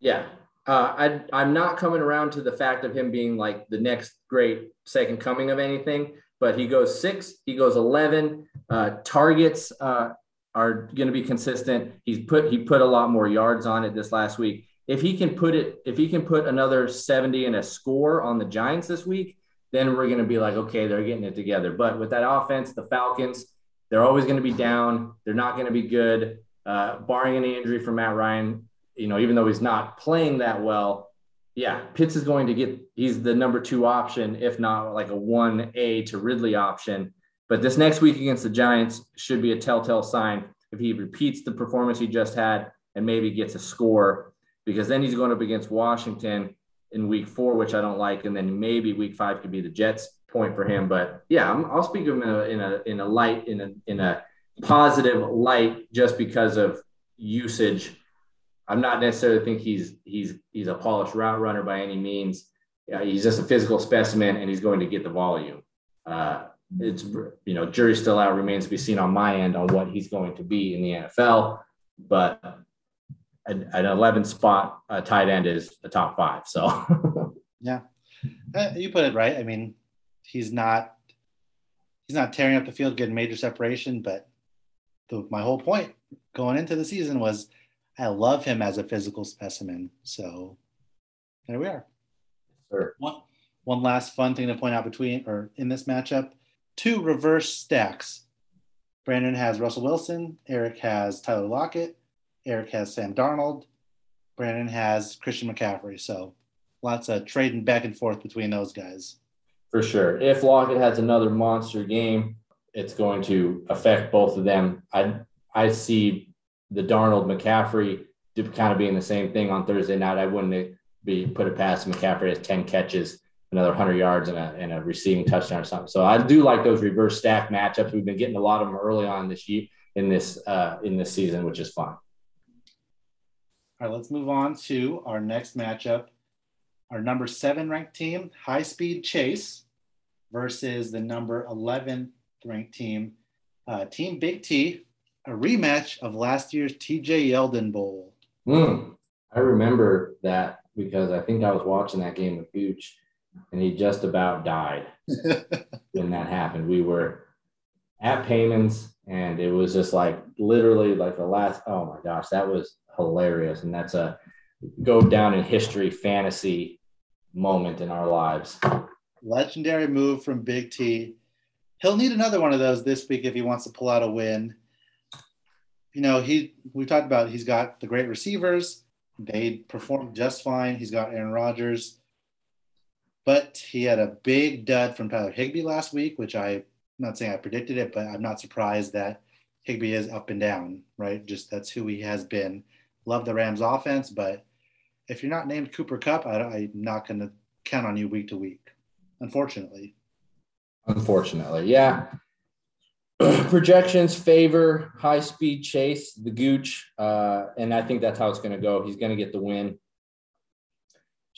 Yeah, uh, I, I'm not coming around to the fact of him being like the next great second coming of anything, but he goes six, he goes 11. Uh, targets uh, are going to be consistent. He's put he put a lot more yards on it this last week. If he can put it, if he can put another 70 and a score on the Giants this week, then we're going to be like, okay, they're getting it together. But with that offense, the Falcons, they're always going to be down. They're not going to be good, uh, barring any injury from Matt Ryan. You know, even though he's not playing that well, yeah, Pitts is going to get. He's the number two option, if not like a one A to Ridley option. But this next week against the Giants should be a telltale sign if he repeats the performance he just had and maybe gets a score, because then he's going up against Washington in week four, which I don't like, and then maybe week five could be the Jets point for him. But yeah, i will speak of him in a, in a in a light in a in a positive light just because of usage. I'm not necessarily think he's he's he's a polished route runner by any means. Yeah, he's just a physical specimen, and he's going to get the volume. Uh, it's you know jury's still out, remains to be seen on my end on what he's going to be in the NFL. But an, an 11 spot uh, tight end is a top five. So yeah, uh, you put it right. I mean, he's not he's not tearing up the field, getting major separation. But the, my whole point going into the season was I love him as a physical specimen. So there we are. Sure. One one last fun thing to point out between or in this matchup, two reverse stacks. Brandon has Russell Wilson. Eric has Tyler Lockett. Eric has Sam Darnold. Brandon has Christian McCaffrey. So lots of trading back and forth between those guys. For sure. If Lockett has another monster game, it's going to affect both of them. I I see the Darnold McCaffrey kind of being the same thing on Thursday night. I wouldn't be put it past McCaffrey has 10 catches, another 100 yards, and a, and a receiving touchdown or something. So I do like those reverse stack matchups. We've been getting a lot of them early on this year in this uh, in this season, which is fun. All right, let's move on to our next matchup. Our number seven ranked team, High Speed Chase, versus the number 11 ranked team, uh, Team Big T, a rematch of last year's TJ Yeldon Bowl. Mm, I remember that because I think I was watching that game with Gooch and he just about died when that happened. We were at payments and it was just like literally like the last, oh my gosh, that was hilarious. And that's a go down in history fantasy moment in our lives. Legendary move from Big T. He'll need another one of those this week if he wants to pull out a win. You know, he we talked about he's got the great receivers. They performed just fine. He's got Aaron Rodgers. But he had a big dud from Tyler Higbee last week, which I, I'm not saying I predicted it, but I'm not surprised that Higbee is up and down, right? Just that's who he has been love the Rams offense, but if you're not named Cooper Kupp, I, am not going to count on you week to week, unfortunately. Unfortunately, yeah. Projections favor high speed chase, the Gooch, uh, and I think that's how it's going to go. He's going to get the win.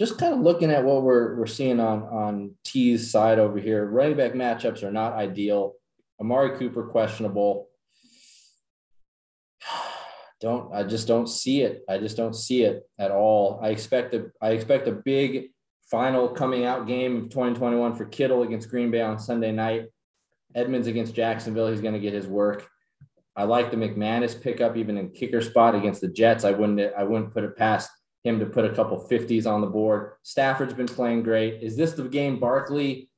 Just kind of looking at what we're we're seeing on on T's side over here, running back matchups are not ideal. Amari Cooper questionable don't I just don't see it. I just don't see it at all. I expect a I expect a big final coming out game of 2021 for Kittle against Green Bay on Sunday night. Edmonds against Jacksonville. He's going to get his work. I like the McManus pickup even in kicker spot against the Jets. I wouldn't I wouldn't put it past him to put a couple 50s on the board. Stafford's been playing great. Is this the game Barkley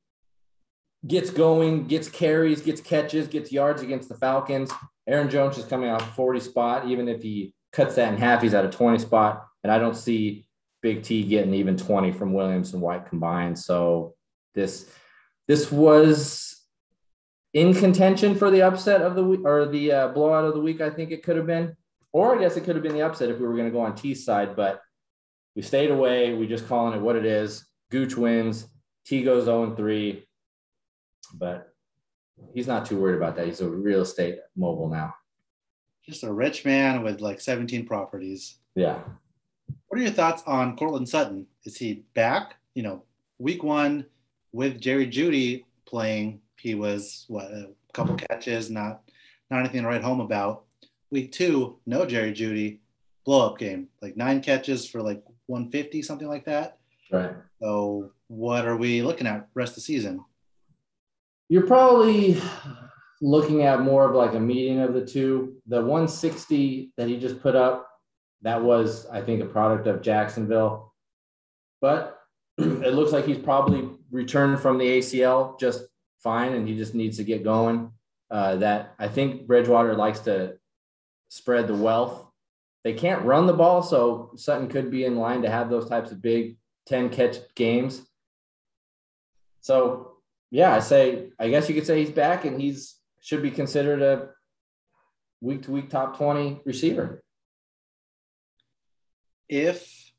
gets going, gets carries, gets catches, gets yards against the Falcons? Aaron Jones is coming off 40 spot. Even if he cuts that in half, he's at a 20 spot. And I don't see Big T getting even 20 from Williams and White combined. So this this was in contention for the upset of the week or the uh, blowout of the week. I think it could have been, or I guess it could have been the upset if we were going to go on T's side. But we stayed away. We just calling it what it is. Gooch wins. T goes 0 3. But he's not too worried about that. He's a real estate mogul now. Just a rich man with like 17 properties. Yeah. What are your thoughts on Courtland Sutton? Is he back? You know, week one with Jerry Jeudy playing, he was what a couple catches, not not anything to write home about. Week two, no Jerry Jeudy, blow up game, like nine catches for like 150, something like that. Right. So what are we looking at rest of the season? You're probably looking at more of like a meeting of the two. The 160 that he just put up, that was, I think, a product of Jacksonville. But it looks like he's probably returned from the ACL just fine, and he just needs to get going. Uh, that I think Bridgewater likes to spread the wealth. They can't run the ball, so Sutton could be in line to have those types of big 10 catch games. So, yeah, I say, I guess you could say he's back and he's should be considered a week to week top 20 receiver. If,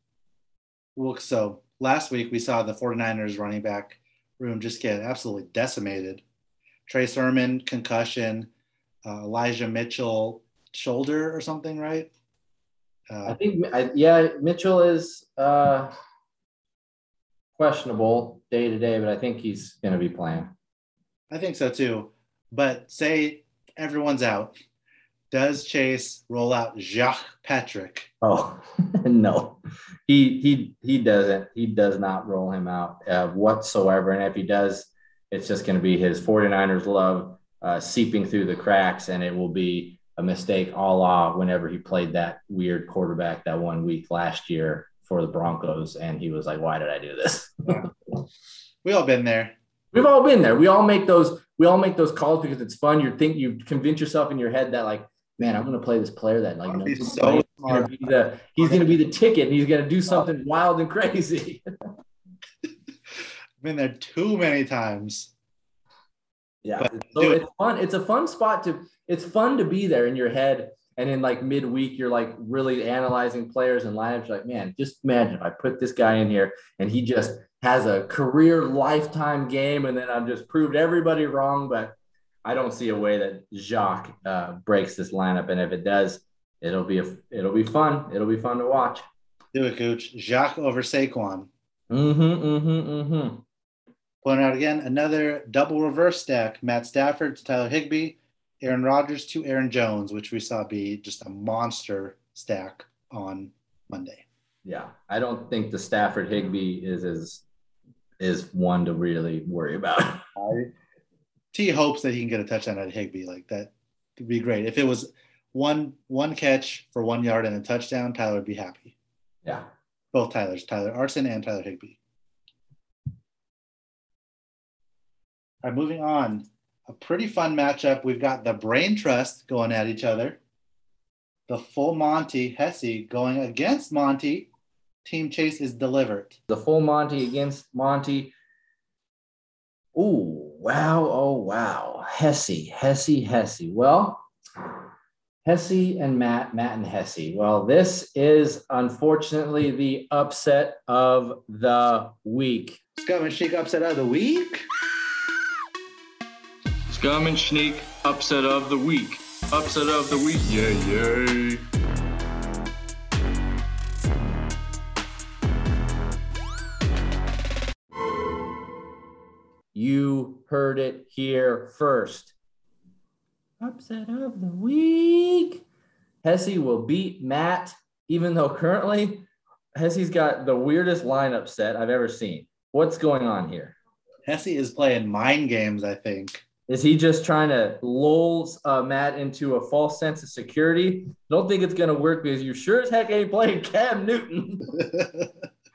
well, so last week we saw the 49ers running back room just get absolutely decimated. Trey Sermon, concussion, uh, Elijah Mitchell, shoulder or something, right? Uh, I think, I, yeah, Mitchell is uh, questionable day to day, but I think he's going to be playing. I think so too. But say everyone's out. Does Chase roll out Jacques Patrick? Oh no, he he he doesn't. He does not roll him out uh, whatsoever. And if he does, it's just going to be his 49ers love uh, seeping through the cracks, and it will be a mistake a la whenever he played that weird quarterback that one week last year for the Broncos, and he was like, "Why did I do this?" we all been there. We've all been there. We all make those. We all make those calls because it's fun. You think you convince yourself in your head that like, man, I'm going to play this player that like no, he's so to be the he's going to be the ticket. And he's going to do something wild and crazy. I've been there too many times. Yeah, but so it's fun. It's a fun spot to. It's fun to be there in your head and in like midweek, you're like really analyzing players and lineups. You're like, man, just imagine if I put this guy in here and he just has a career lifetime game, and then I've just proved everybody wrong. But I don't see a way that Jacques uh, breaks this lineup, and if it does, it'll be a, it'll be fun. It'll be fun to watch. Do it, coach. Jacques over Saquon. Mm-hmm. Mm-hmm. Mm-hmm. Point out again another double reverse stack: Matt Stafford to Tyler Higbee Aaron Rodgers to Aaron Jones, which we saw be just a monster stack on Monday. Yeah, I don't think the Stafford Higbee is is is one to really worry about. T hopes that he can get a touchdown at Higbee. like that would be great. If it was one one catch for one yard and a touchdown, Tyler would be happy. Yeah, both Tylers, Tyler Arson and Tyler Higbee. All right, moving on a pretty fun matchup. We've got the Brain Trust going at each other. The full Monty Hesse going against Monty. Team Chase is delivered. The full Monty against Monty. Oh, wow. Oh, wow. Hesse, Hesse, Hesse. Well, Hesse and Matt, Matt and Hesse. Well, this is unfortunately the upset of the week. Scum and Chic upset of the week? Scum and Sneak Upset of the Week. Upset of the Week. Yay, yay. You heard it here first. Upset of the week. Hesse will beat Matt, even though currently Hesse's got the weirdest lineup set I've ever seen. What's going on here? Hesse is playing mind games, I think. Is he just trying to lull uh, Matt into a false sense of security? Don't think it's going to work because you sure as heck ain't playing Cam Newton.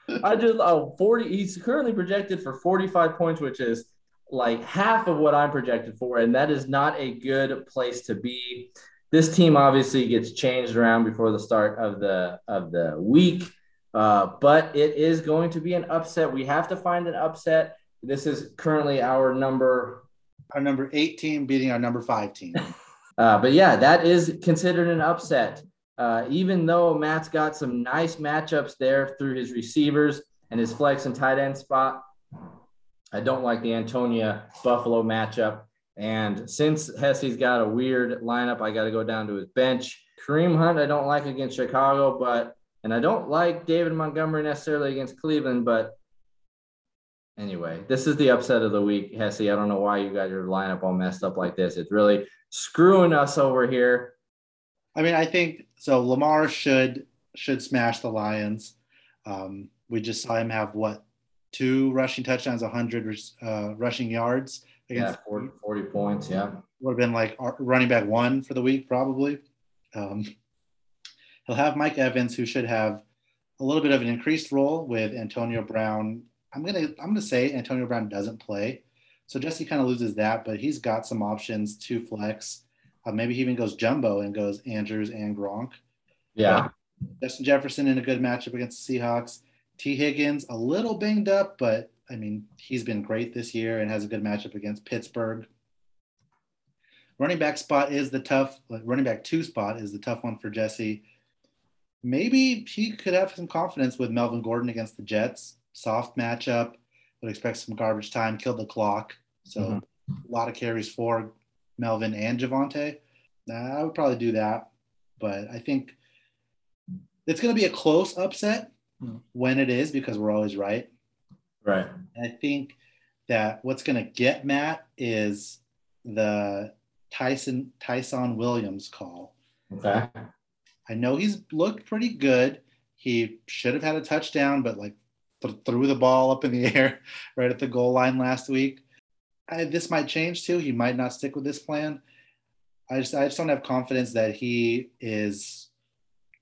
I just oh 40 he's currently projected for 45 points which is like half of what I'm projected for and that is not a good place to be. This team obviously gets changed around before the start of the of the week. Uh, but it is going to be an upset. We have to find an upset. This is currently our number our number eight team beating our number five team. uh, but yeah, that is considered an upset. Uh, even though Matt's got some nice matchups there through his receivers and his flex and tight end spot, I don't like the Antonio Buffalo matchup. And since Hesse's got a weird lineup, I got to go down to his bench. Kareem Hunt, I don't like against Chicago, but and I don't like David Montgomery necessarily against Cleveland, but anyway, this is the upset of the week, Hesse. I don't know why you got your lineup all messed up like this. It's really screwing us over here. I mean, I think so. Lamar should should smash the Lions. Um, we just saw him have what two rushing touchdowns, 100 uh, rushing yards against yeah, 40, 40 points. Yeah, would have been like running back one for the week probably. Um, he'll have Mike Evans, who should have a little bit of an increased role with Antonio Brown I'm gonna I'm gonna say Antonio Brown doesn't play, so Jesse kind of loses that, but he's got some options to flex. Uh, maybe he even goes jumbo and goes Andrews and Gronk. Yeah. Justin Jefferson in a good matchup against the Seahawks. T. Higgins a little banged up, but I mean he's been great this year and has a good matchup against Pittsburgh. Running back spot is the tough. Running back two spot is the tough one for Jesse. Maybe he could have some confidence with Melvin Gordon against the Jets. Soft matchup. Would expect some garbage time. kill the clock. So Mhm. a lot of carries for Melvin and Javonte. I would probably do that, but I think it's going to be a close upset when it is because we're always right. Right. And I think that what's going to get Matt is the Tyson Tyson Williams call. Okay. I know he's looked pretty good. He should have had a touchdown, but like th- threw the ball up in the air right at the goal line last week. I, this might change too. He might not stick with this plan. I just I just don't have confidence that he is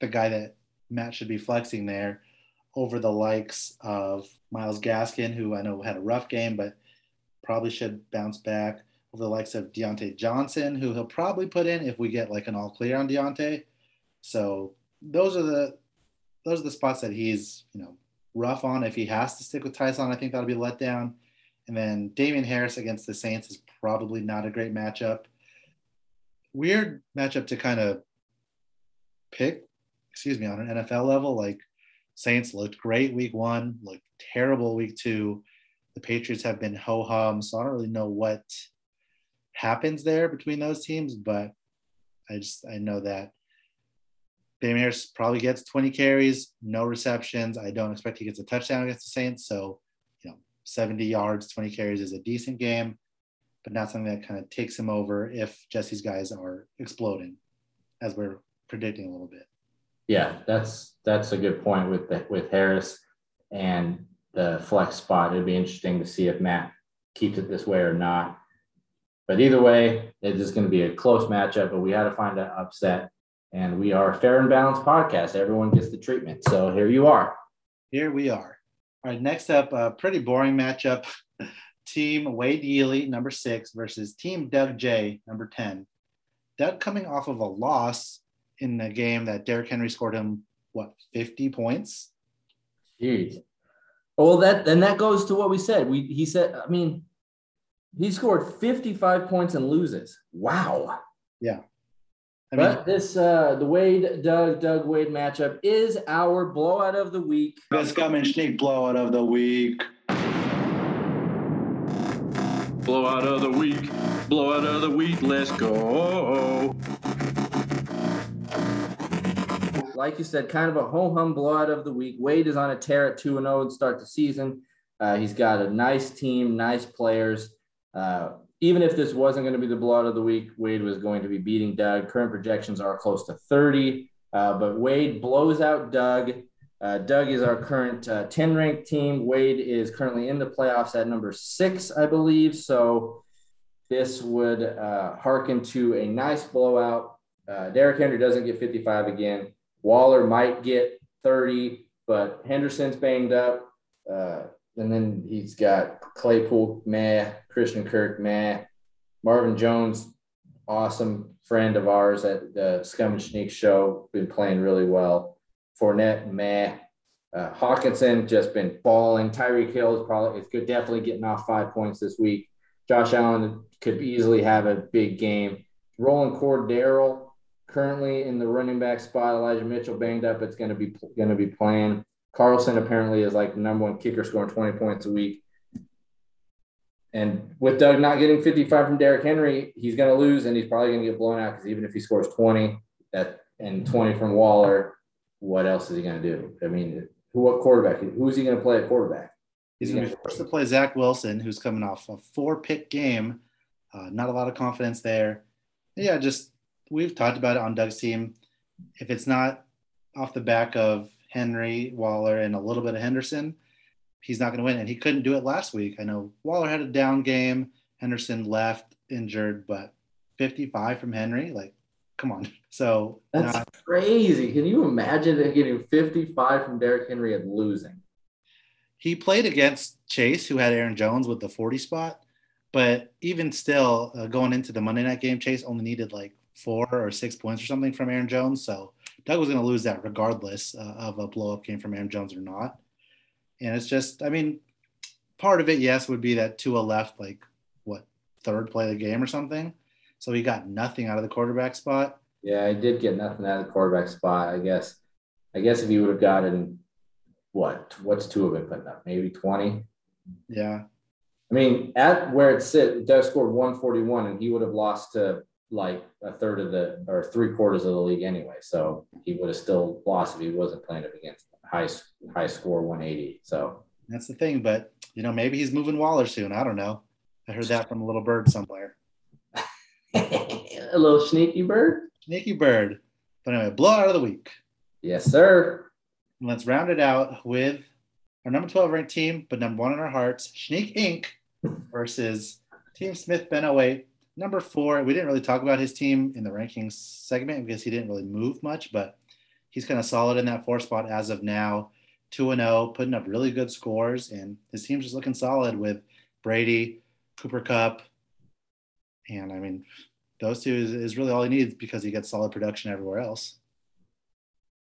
the guy that Matt should be flexing there over the likes of Myles Gaskin, who I know had a rough game, but probably should bounce back. Over the likes of Diontae Johnson, who he'll probably put in if we get like an all clear on Diontae. So those are the those are the spots that he's you know rough on. If he has to stick with Tyson, I think that'll be a letdown. And then Damien Harris against the Saints is probably not a great matchup. Weird matchup to kind of pick, excuse me, on an NFL level. Like Saints looked great week one, looked terrible week two. The Patriots have been ho hum, so I don't really know what happens there between those teams, but I just I know that Damien Harris probably gets 20 carries, no receptions. I don't expect he gets a touchdown against the Saints. So, you know, 70 yards, 20 carries is a decent game, but not something that kind of takes him over if Jesse's guys are exploding, as we're predicting a little bit. Yeah, that's that's a good point with the, with Harris and the flex spot. It'd be interesting to see if Matt keeps it this way or not. But either way, it is going to be a close matchup. But we had to find an upset, and we are a fair and balanced podcast. Everyone gets the treatment. So here you are. Here we are. All right, next up, a pretty boring matchup. Team Wade Yealy, number six, versus Team Doug J, number 10. Doug coming off of a loss in the game that Derrick Henry scored him, what, 50 points? Jeez. Well, that and that goes to what we said. We he said, I mean, he scored 55 points and loses. Wow. Yeah. I mean, but this uh the Wade Doug Doug Wade matchup is our blowout of the week. Best gum and sneak blowout of the week. Blowout of the week. Blowout of the week. Let's go. Like you said, kind of a ho hum blowout of the week. Wade is on a tear at 2 0 to start the season. Uh, he's got a nice team, nice players. Uh, even if this wasn't going to be the blowout of the week, Wade was going to be beating Doug. Current projections are close to 30, uh, but Wade blows out Doug. Uh, Doug is our current uh, 10 ranked team. Wade is currently in the playoffs at number six, I believe. So this would uh, harken to a nice blowout. Uh, Derrick Henry doesn't get 55 again. Waller might get 30, but Henderson's banged up. Uh, and then he's got Claypool, meh, Christian Kirk, meh, Marvin Jones, awesome friend of ours at the Scum and Sneak show, been playing really well. Fournette, meh. Uh, Hockenson just been balling. Tyreek Hill is probably is good, definitely getting off five points this week. Josh Allen could easily have a big game. Roland Cordero currently in the running back spot. Elijah Mitchell banged up. It's going to be going to be playing. Carlson apparently is like the number one kicker, scoring 20 points a week. And with Doug not getting 55 from Derrick Henry, he's going to lose, and he's probably going to get blown out because even if he scores 20 that and 20 from Waller, what else is he going to do? I mean, who what quarterback? Who's he going to play at quarterback? He's going to be forced to play Zach Wilson, who's coming off a four pick game. Uh, not a lot of confidence there. Yeah, just we've talked about it on Doug's team. If it's not off the back of Henry, Waller, and a little bit of Henderson, he's not going to win. And he couldn't do it last week. I know Waller had a down game. Henderson left injured, but 55 from Henry, like, come on. So that's not, crazy. Can you imagine getting 55 from Derrick Henry and losing? he played against Chase, who had Aaron Jones with the 40 spot. But even still, uh, going into the Monday night game, Chase only needed like four or six points or something from Aaron Jones. So Doug was going to lose that regardless uh, of a blow up game from Aaron Jones or not. And it's just, I mean, part of it, yes, would be that Tua left like what third play of the game or something. So he got nothing out of the quarterback spot. Yeah, I did get nothing out of the quarterback spot. I guess. I guess if he would have gotten what? What's two of it putting up? Maybe twenty. Yeah. I mean, at where it sit, Doug scored 141, and he would have lost to like a third of the or three quarters of the league anyway. So he would have still lost if he wasn't playing it against high high score 180. So that's the thing. But you know, maybe he's moving Waller soon. I don't know. I heard that from a little bird somewhere. a little sneaky bird. Sneaky bird. But anyway, blowout of the week. Yes, sir. And let's round it out with our number 12 ranked team, but number one in our hearts, Schneek Inc. versus Team Smith Ben 08. Number four, we didn't really talk about his team in the rankings segment because he didn't really move much, but he's kind of solid in that four spot as of now. 2 0, putting up really good scores, and his team's just looking solid with Brady, Cooper Kupp. And I mean, those two is, is really all he needs because he gets solid production everywhere else.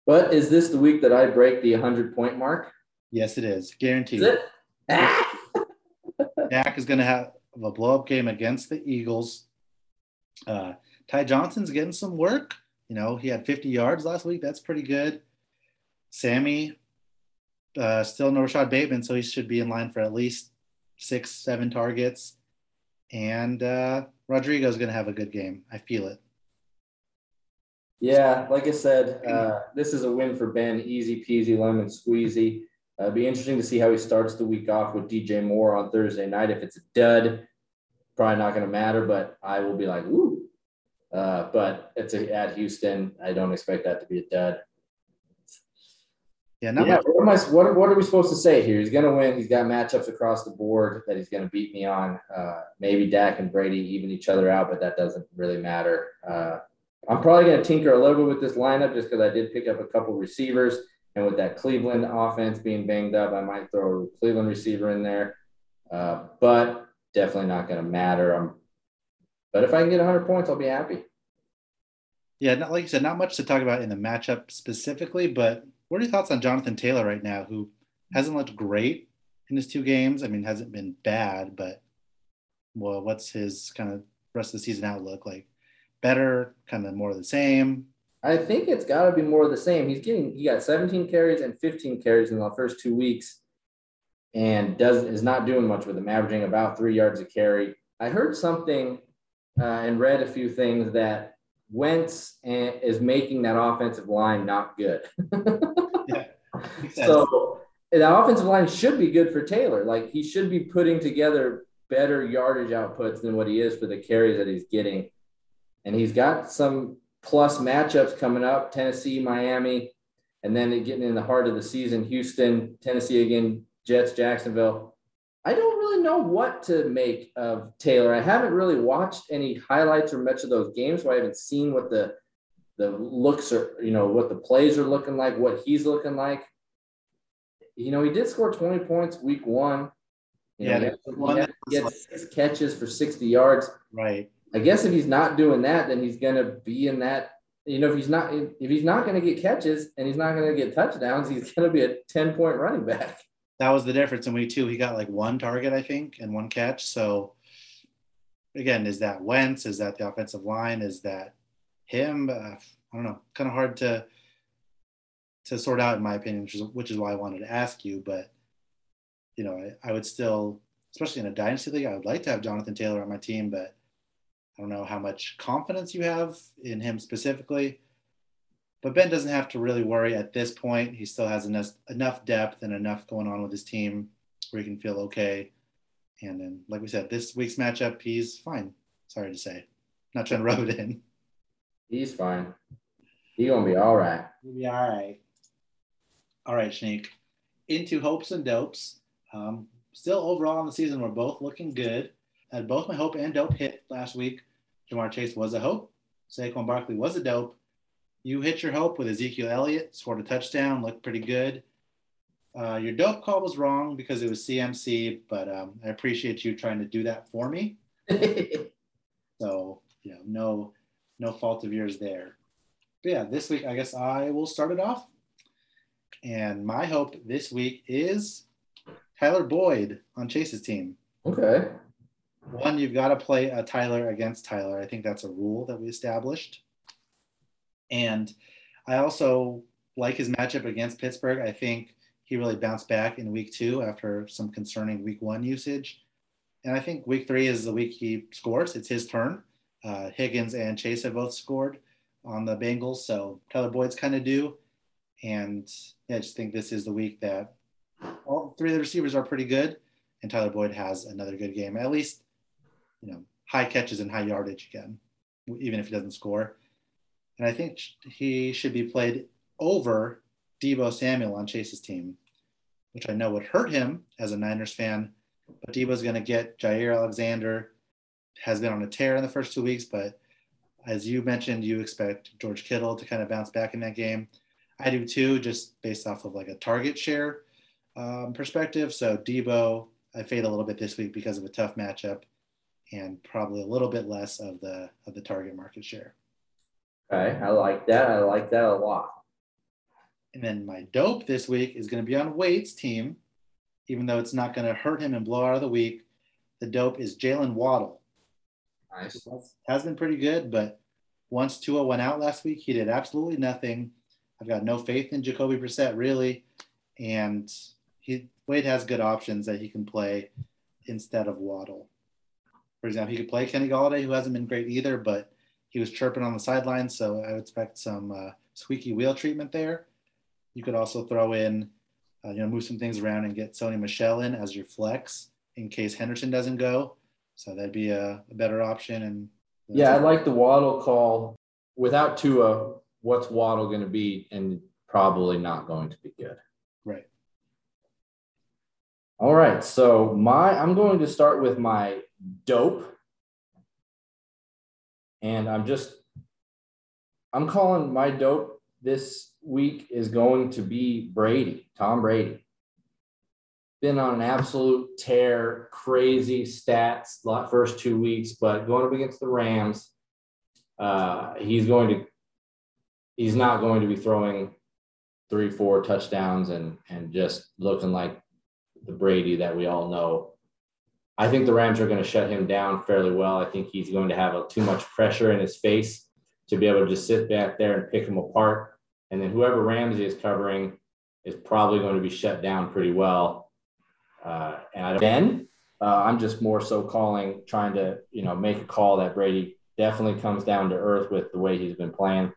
But is this the week that I break the 100 point mark? Yes, it is. Guaranteed. Is it? Ah! Dak is going to have a blow up game against the Eagles. Uh, Ty Johnson's getting some work. You know, he had 50 yards last week. That's pretty good. Sammy, uh, still no Rashod Bateman, so he should be in line for at least six, seven targets. And uh, Rodrigo is going to have a good game. I feel it. Yeah, like I said, uh, this is a win for Ben. Easy peasy, lemon squeezy. Uh, it'd be interesting to see how he starts the week off with DJ Moore on Thursday night. If it's a dud, probably not going to matter, but I will be like, ooh. Uh, but it's a, at Houston. I don't expect that to be a dud. Yeah, yeah what, am I, what, what, are we supposed to say here? He's going to win. He's got matchups across the board that he's going to beat me on. Uh, maybe Dak and Brady even each other out, but that doesn't really matter. Uh, I'm probably going to tinker a little bit with this lineup just because I did pick up a couple receivers. And with that Cleveland offense being banged up, I might throw a Cleveland receiver in there. Uh, but definitely not going to matter. I'm, but if I can get 100 points, I'll be happy. Yeah, not, like you said, not much to talk about in the matchup specifically, but what are your thoughts on Jonathan Taylor right now, who hasn't looked great in his two games? I mean, hasn't been bad, but well, what's his kind of rest of the season outlook like? Better, kind of more of the same? I think it's got to be more of the same. He's getting he got 17 carries and 15 carries in the first two weeks, and does is not doing much with them, averaging about three yards a carry. I heard something uh, and read a few things that Wentz is making that offensive line not good. yeah. So the offensive line should be good for Taylor. Like he should be putting together better yardage outputs than what he is for the carries that he's getting. And he's got some plus matchups coming up Tennessee, Miami, and then getting in the heart of the season Houston, Tennessee again, Jets, Jacksonville. I don't really know what to make of Taylor. I haven't really watched any highlights or much of those games, so I haven't seen what the the looks are, you know, what the plays are looking like, what he's looking like. You know, he did score 20 points week one. You yeah, know, he, had, he had six catches for 60 yards. Right. I guess if he's not doing that, then he's going to be in that. You know, if he's not if he's not going to get catches and he's not going to get touchdowns, he's going to be a 10 point running back. That was the difference in week two. He got like one target, I think, and one catch. So again, is that Wentz? Is that the offensive line? Is that him? Uh, I don't know. Kind of hard to to sort out, in my opinion, which is which is why I wanted to ask you. But you know, I, I would still, especially in a dynasty league, I would like to have Jonathan Taylor on my team, but I don't know how much confidence you have in him specifically. But Ben doesn't have to really worry at this point. He still has enough enough depth and enough going on with his team where he can feel okay. And then, like we said, this week's matchup, he's fine. Sorry to say, not trying to rub it in. He's fine. He's gonna be all right. He'll be all right. All right, Schneek. Into hopes and dopes. Um, still overall in the season, we're both looking good. Had both my hope and dope hit last week. Ja'Marr Chase was a hope. Saquon Barkley was a dope. You hit your hope with Ezekiel Elliott, scored a touchdown, looked pretty good. Uh, your dope call was wrong because it was CMC, but um, I appreciate you trying to do that for me. So you know, no, no fault of yours there. But yeah, this week I guess I will start it off. And my hope this week is Tyler Boyd on Chase's team. okay. One, you've got to play a Tyler against Tyler. I think that's a rule that we established. And I also like his matchup against Pittsburgh. I think he really bounced back in week two after some concerning week one usage. And I think week three is the week he scores. It's his turn. Uh, Higgins and Chase have both scored on the Bengals. So Tyler Boyd's kind of due. And yeah, I just think this is the week that all three of the receivers are pretty good. And Tyler Boyd has another good game. At least, you know, high catches and high yardage again, even if he doesn't score. And I think he should be played over Deebo Samuel on Chase's team, which I know would hurt him as a Niners fan. But Deebo's going to get Jaire Alexander, has been on a tear in the first two weeks. But as you mentioned, you expect George Kittle to kind of bounce back in that game. I do too, just based off of like a target share um, perspective. So Debo, I fade a little bit this week because of a tough matchup and probably a little bit less of the of the target market share. Okay. I like that. I like that a lot. And then my dope this week is going to be on Wade's team, even though it's not going to hurt him and blow out of the week. The dope is Jaylen Waddle. Nice. Has been pretty good, but once Tua went out last week, he did absolutely nothing. I've got no faith in Jacoby Brissett really, and he Wade has good options that he can play instead of Waddle. For example, he could play Kenny Golladay, who hasn't been great either, but he was chirping on the sidelines, so I would expect some uh, squeaky wheel treatment there. You could also throw in, uh, you know, move some things around and get Sony Michel in as your flex in case Henderson doesn't go. So that'd be a, a better option. And Yeah, I like the Waddle call. Without Tua, what's Waddle going to be? And probably not going to be good. right. All right. So my I'm going to start with my dope. And I'm just I'm calling my dope this week is going to be Brady, Tom Brady. Been on an absolute tear, crazy stats the first two weeks, but going up against the Rams, uh, he's going to he's not going to be throwing three, four touchdowns and and just looking like the Brady that we all know. I think the Rams are going to shut him down fairly well. I think he's going to have a, too much pressure in his face to be able to just sit back there and pick him apart. And then whoever Ramsey is covering is probably going to be shut down pretty well. Uh, and then uh, I'm just more so calling, trying to you know make a call that Brady definitely comes down to earth with the way he's been playing.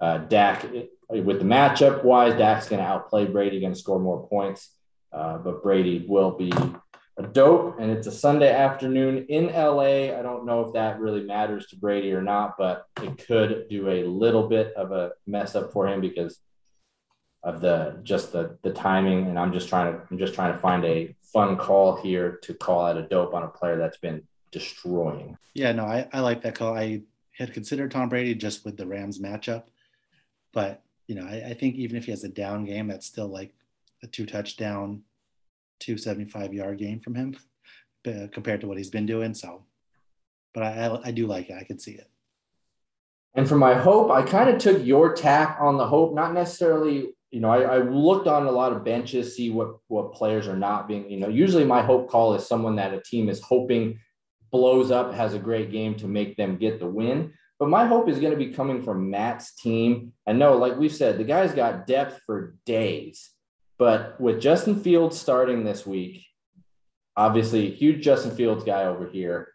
Uh, Dak with the matchup wise, Dak's going to outplay Brady, going to score more points. Uh, but Brady will be a dope, and it's a Sunday afternoon in LA. I don't know if that really matters to Brady or not, but it could do a little bit of a mess up for him because of the just the the timing. And I'm just trying to I'm just trying to find a fun call here to call out a dope on a player that's been destroying. Yeah, no, I, I like that call. I had considered Tom Brady just with the Rams matchup, but you know, I, I think even if he has a down game, that's still like a two touchdown, 275 yard game from him uh, compared to what he's been doing. So, but I, I, I do like it. I can see it. And for my hope, I kind of took your tack on the hope, not necessarily, you know, I, I, looked on a lot of benches, see what what players are not being, you know, usually my hope call is someone that a team is hoping blows up, has a great game to make them get the win. But my hope is going to be coming from Matt's team. And no, like we've said, the guy's got depth for days. But with Justin Fields starting this week, obviously, huge Justin Fields guy over here.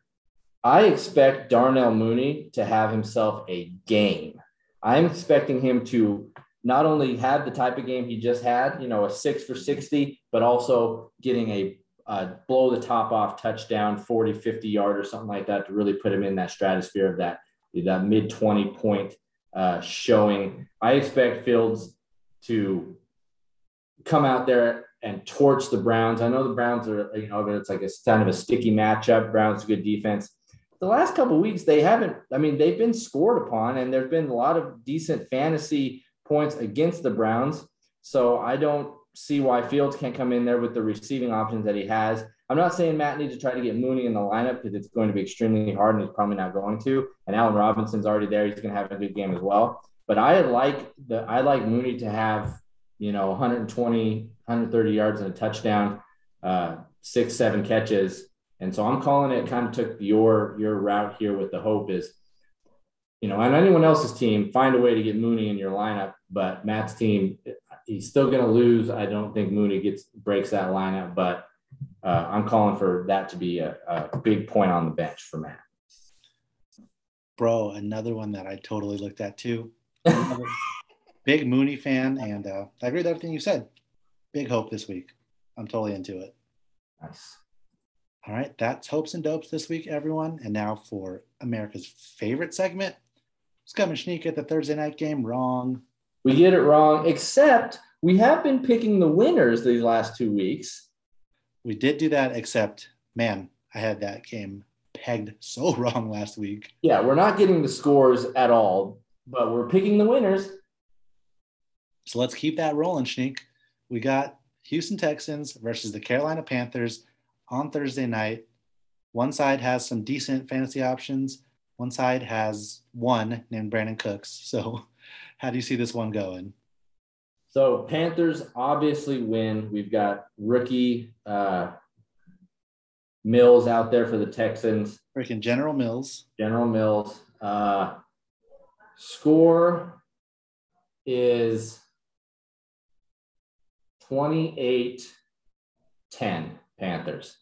I expect Darnell Mooney to have himself a game. I'm expecting him to not only have the type of game he just had, you know, a six for 60, but also getting a blow the top off touchdown, 40, 50 yard or something like that to really put him in that stratosphere of that, that mid 20 point uh, showing. I expect Fields to come out there and torch the Browns. I know the Browns are, you know, it's like a kind of a sticky matchup. Browns good defense. The last couple weeks, they haven't, I mean, they've been scored upon and there's been a lot of decent fantasy points against the Browns. So I don't, see why Fields can't come in there with the receiving options that he has. I'm not saying Matt needs to try to get Mooney in the lineup because it's going to be extremely hard and he's probably not going to. And Allen Robinson's already there. He's going to have a good game as well. But I like the I like Mooney to have, you know, 120, 130 yards and a touchdown, uh, six, seven catches. And so I'm calling it kind of took your your route here with the hope is, you know, on anyone else's team, find a way to get Mooney in your lineup. But Matt's team, he's still going to lose. I don't think Mooney gets breaks that lineup, but uh, I'm calling for that to be a, a big point on the bench for Matt. Bro, another one that I totally looked at too. Big Mooney fan, and uh, I agree with everything you said. Big hope this week. I'm totally into it. Nice. All right, that's hopes and dopes this week, everyone. And now for America's favorite segment, Scum and Schneek at the Thursday night game. Wrong. We get it wrong, except we have been picking the winners these last two weeks. We did do that, except man, I had that game pegged so wrong last week. Yeah, we're not getting the scores at all, but we're picking the winners. So let's keep that rolling, Schneek. We got Houston Texans versus the Carolina Panthers on Thursday night. One side has some decent fantasy options. One side has one named Brandin Cooks. So, how do you see this one going? So Panthers obviously win. We've got rookie uh, Mills out there for the Texans. Freaking General Mills. General Mills. Uh, score is 28 10 Panthers.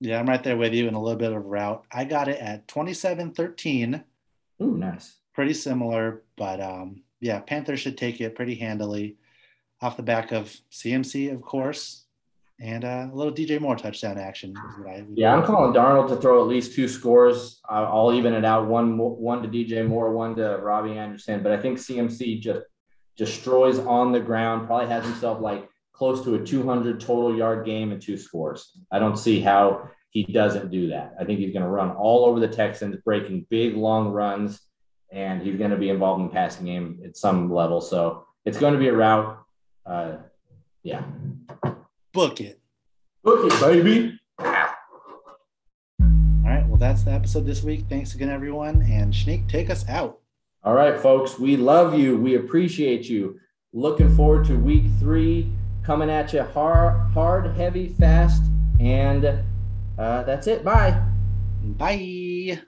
Yeah, I'm right there with you in a little bit of route. I got it at 27 13. Ooh, nice. Pretty similar, but um, yeah, Panthers should take it pretty handily off the back of CMC, of course, and uh, a little DJ Moore touchdown action. I, yeah, I'm calling Darnold to throw at least two scores. I'll even it out one one to DJ Moore, one to Robbie Anderson. But I think CMC just destroys on the ground. Probably has himself like close to a 200 total yard game and two scores. I don't see how he doesn't do that. I think he's going to run all over the Texans, breaking big long runs, and he's going to be involved in the passing game at some level. So it's going to be a route. Uh, yeah. Book it. Book it, baby. All right. Well, that's the episode this week. Thanks again, everyone. And Schneek, take us out. All right, folks. We love you. We appreciate you. Looking forward to week three coming at you hard, hard, heavy, fast, and uh, that's it. Bye. Bye.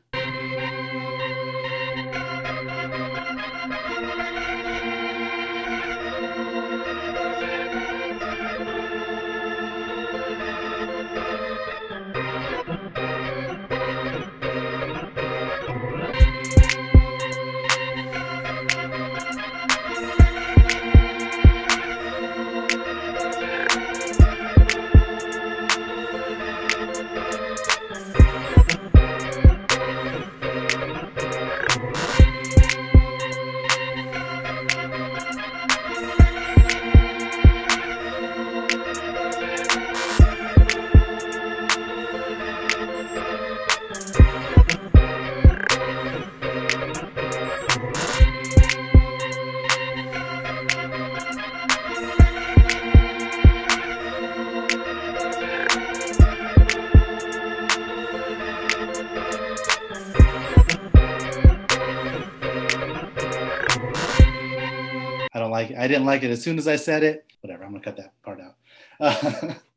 Didn't like it as soon as I said it. Whatever. I'm gonna cut that part out.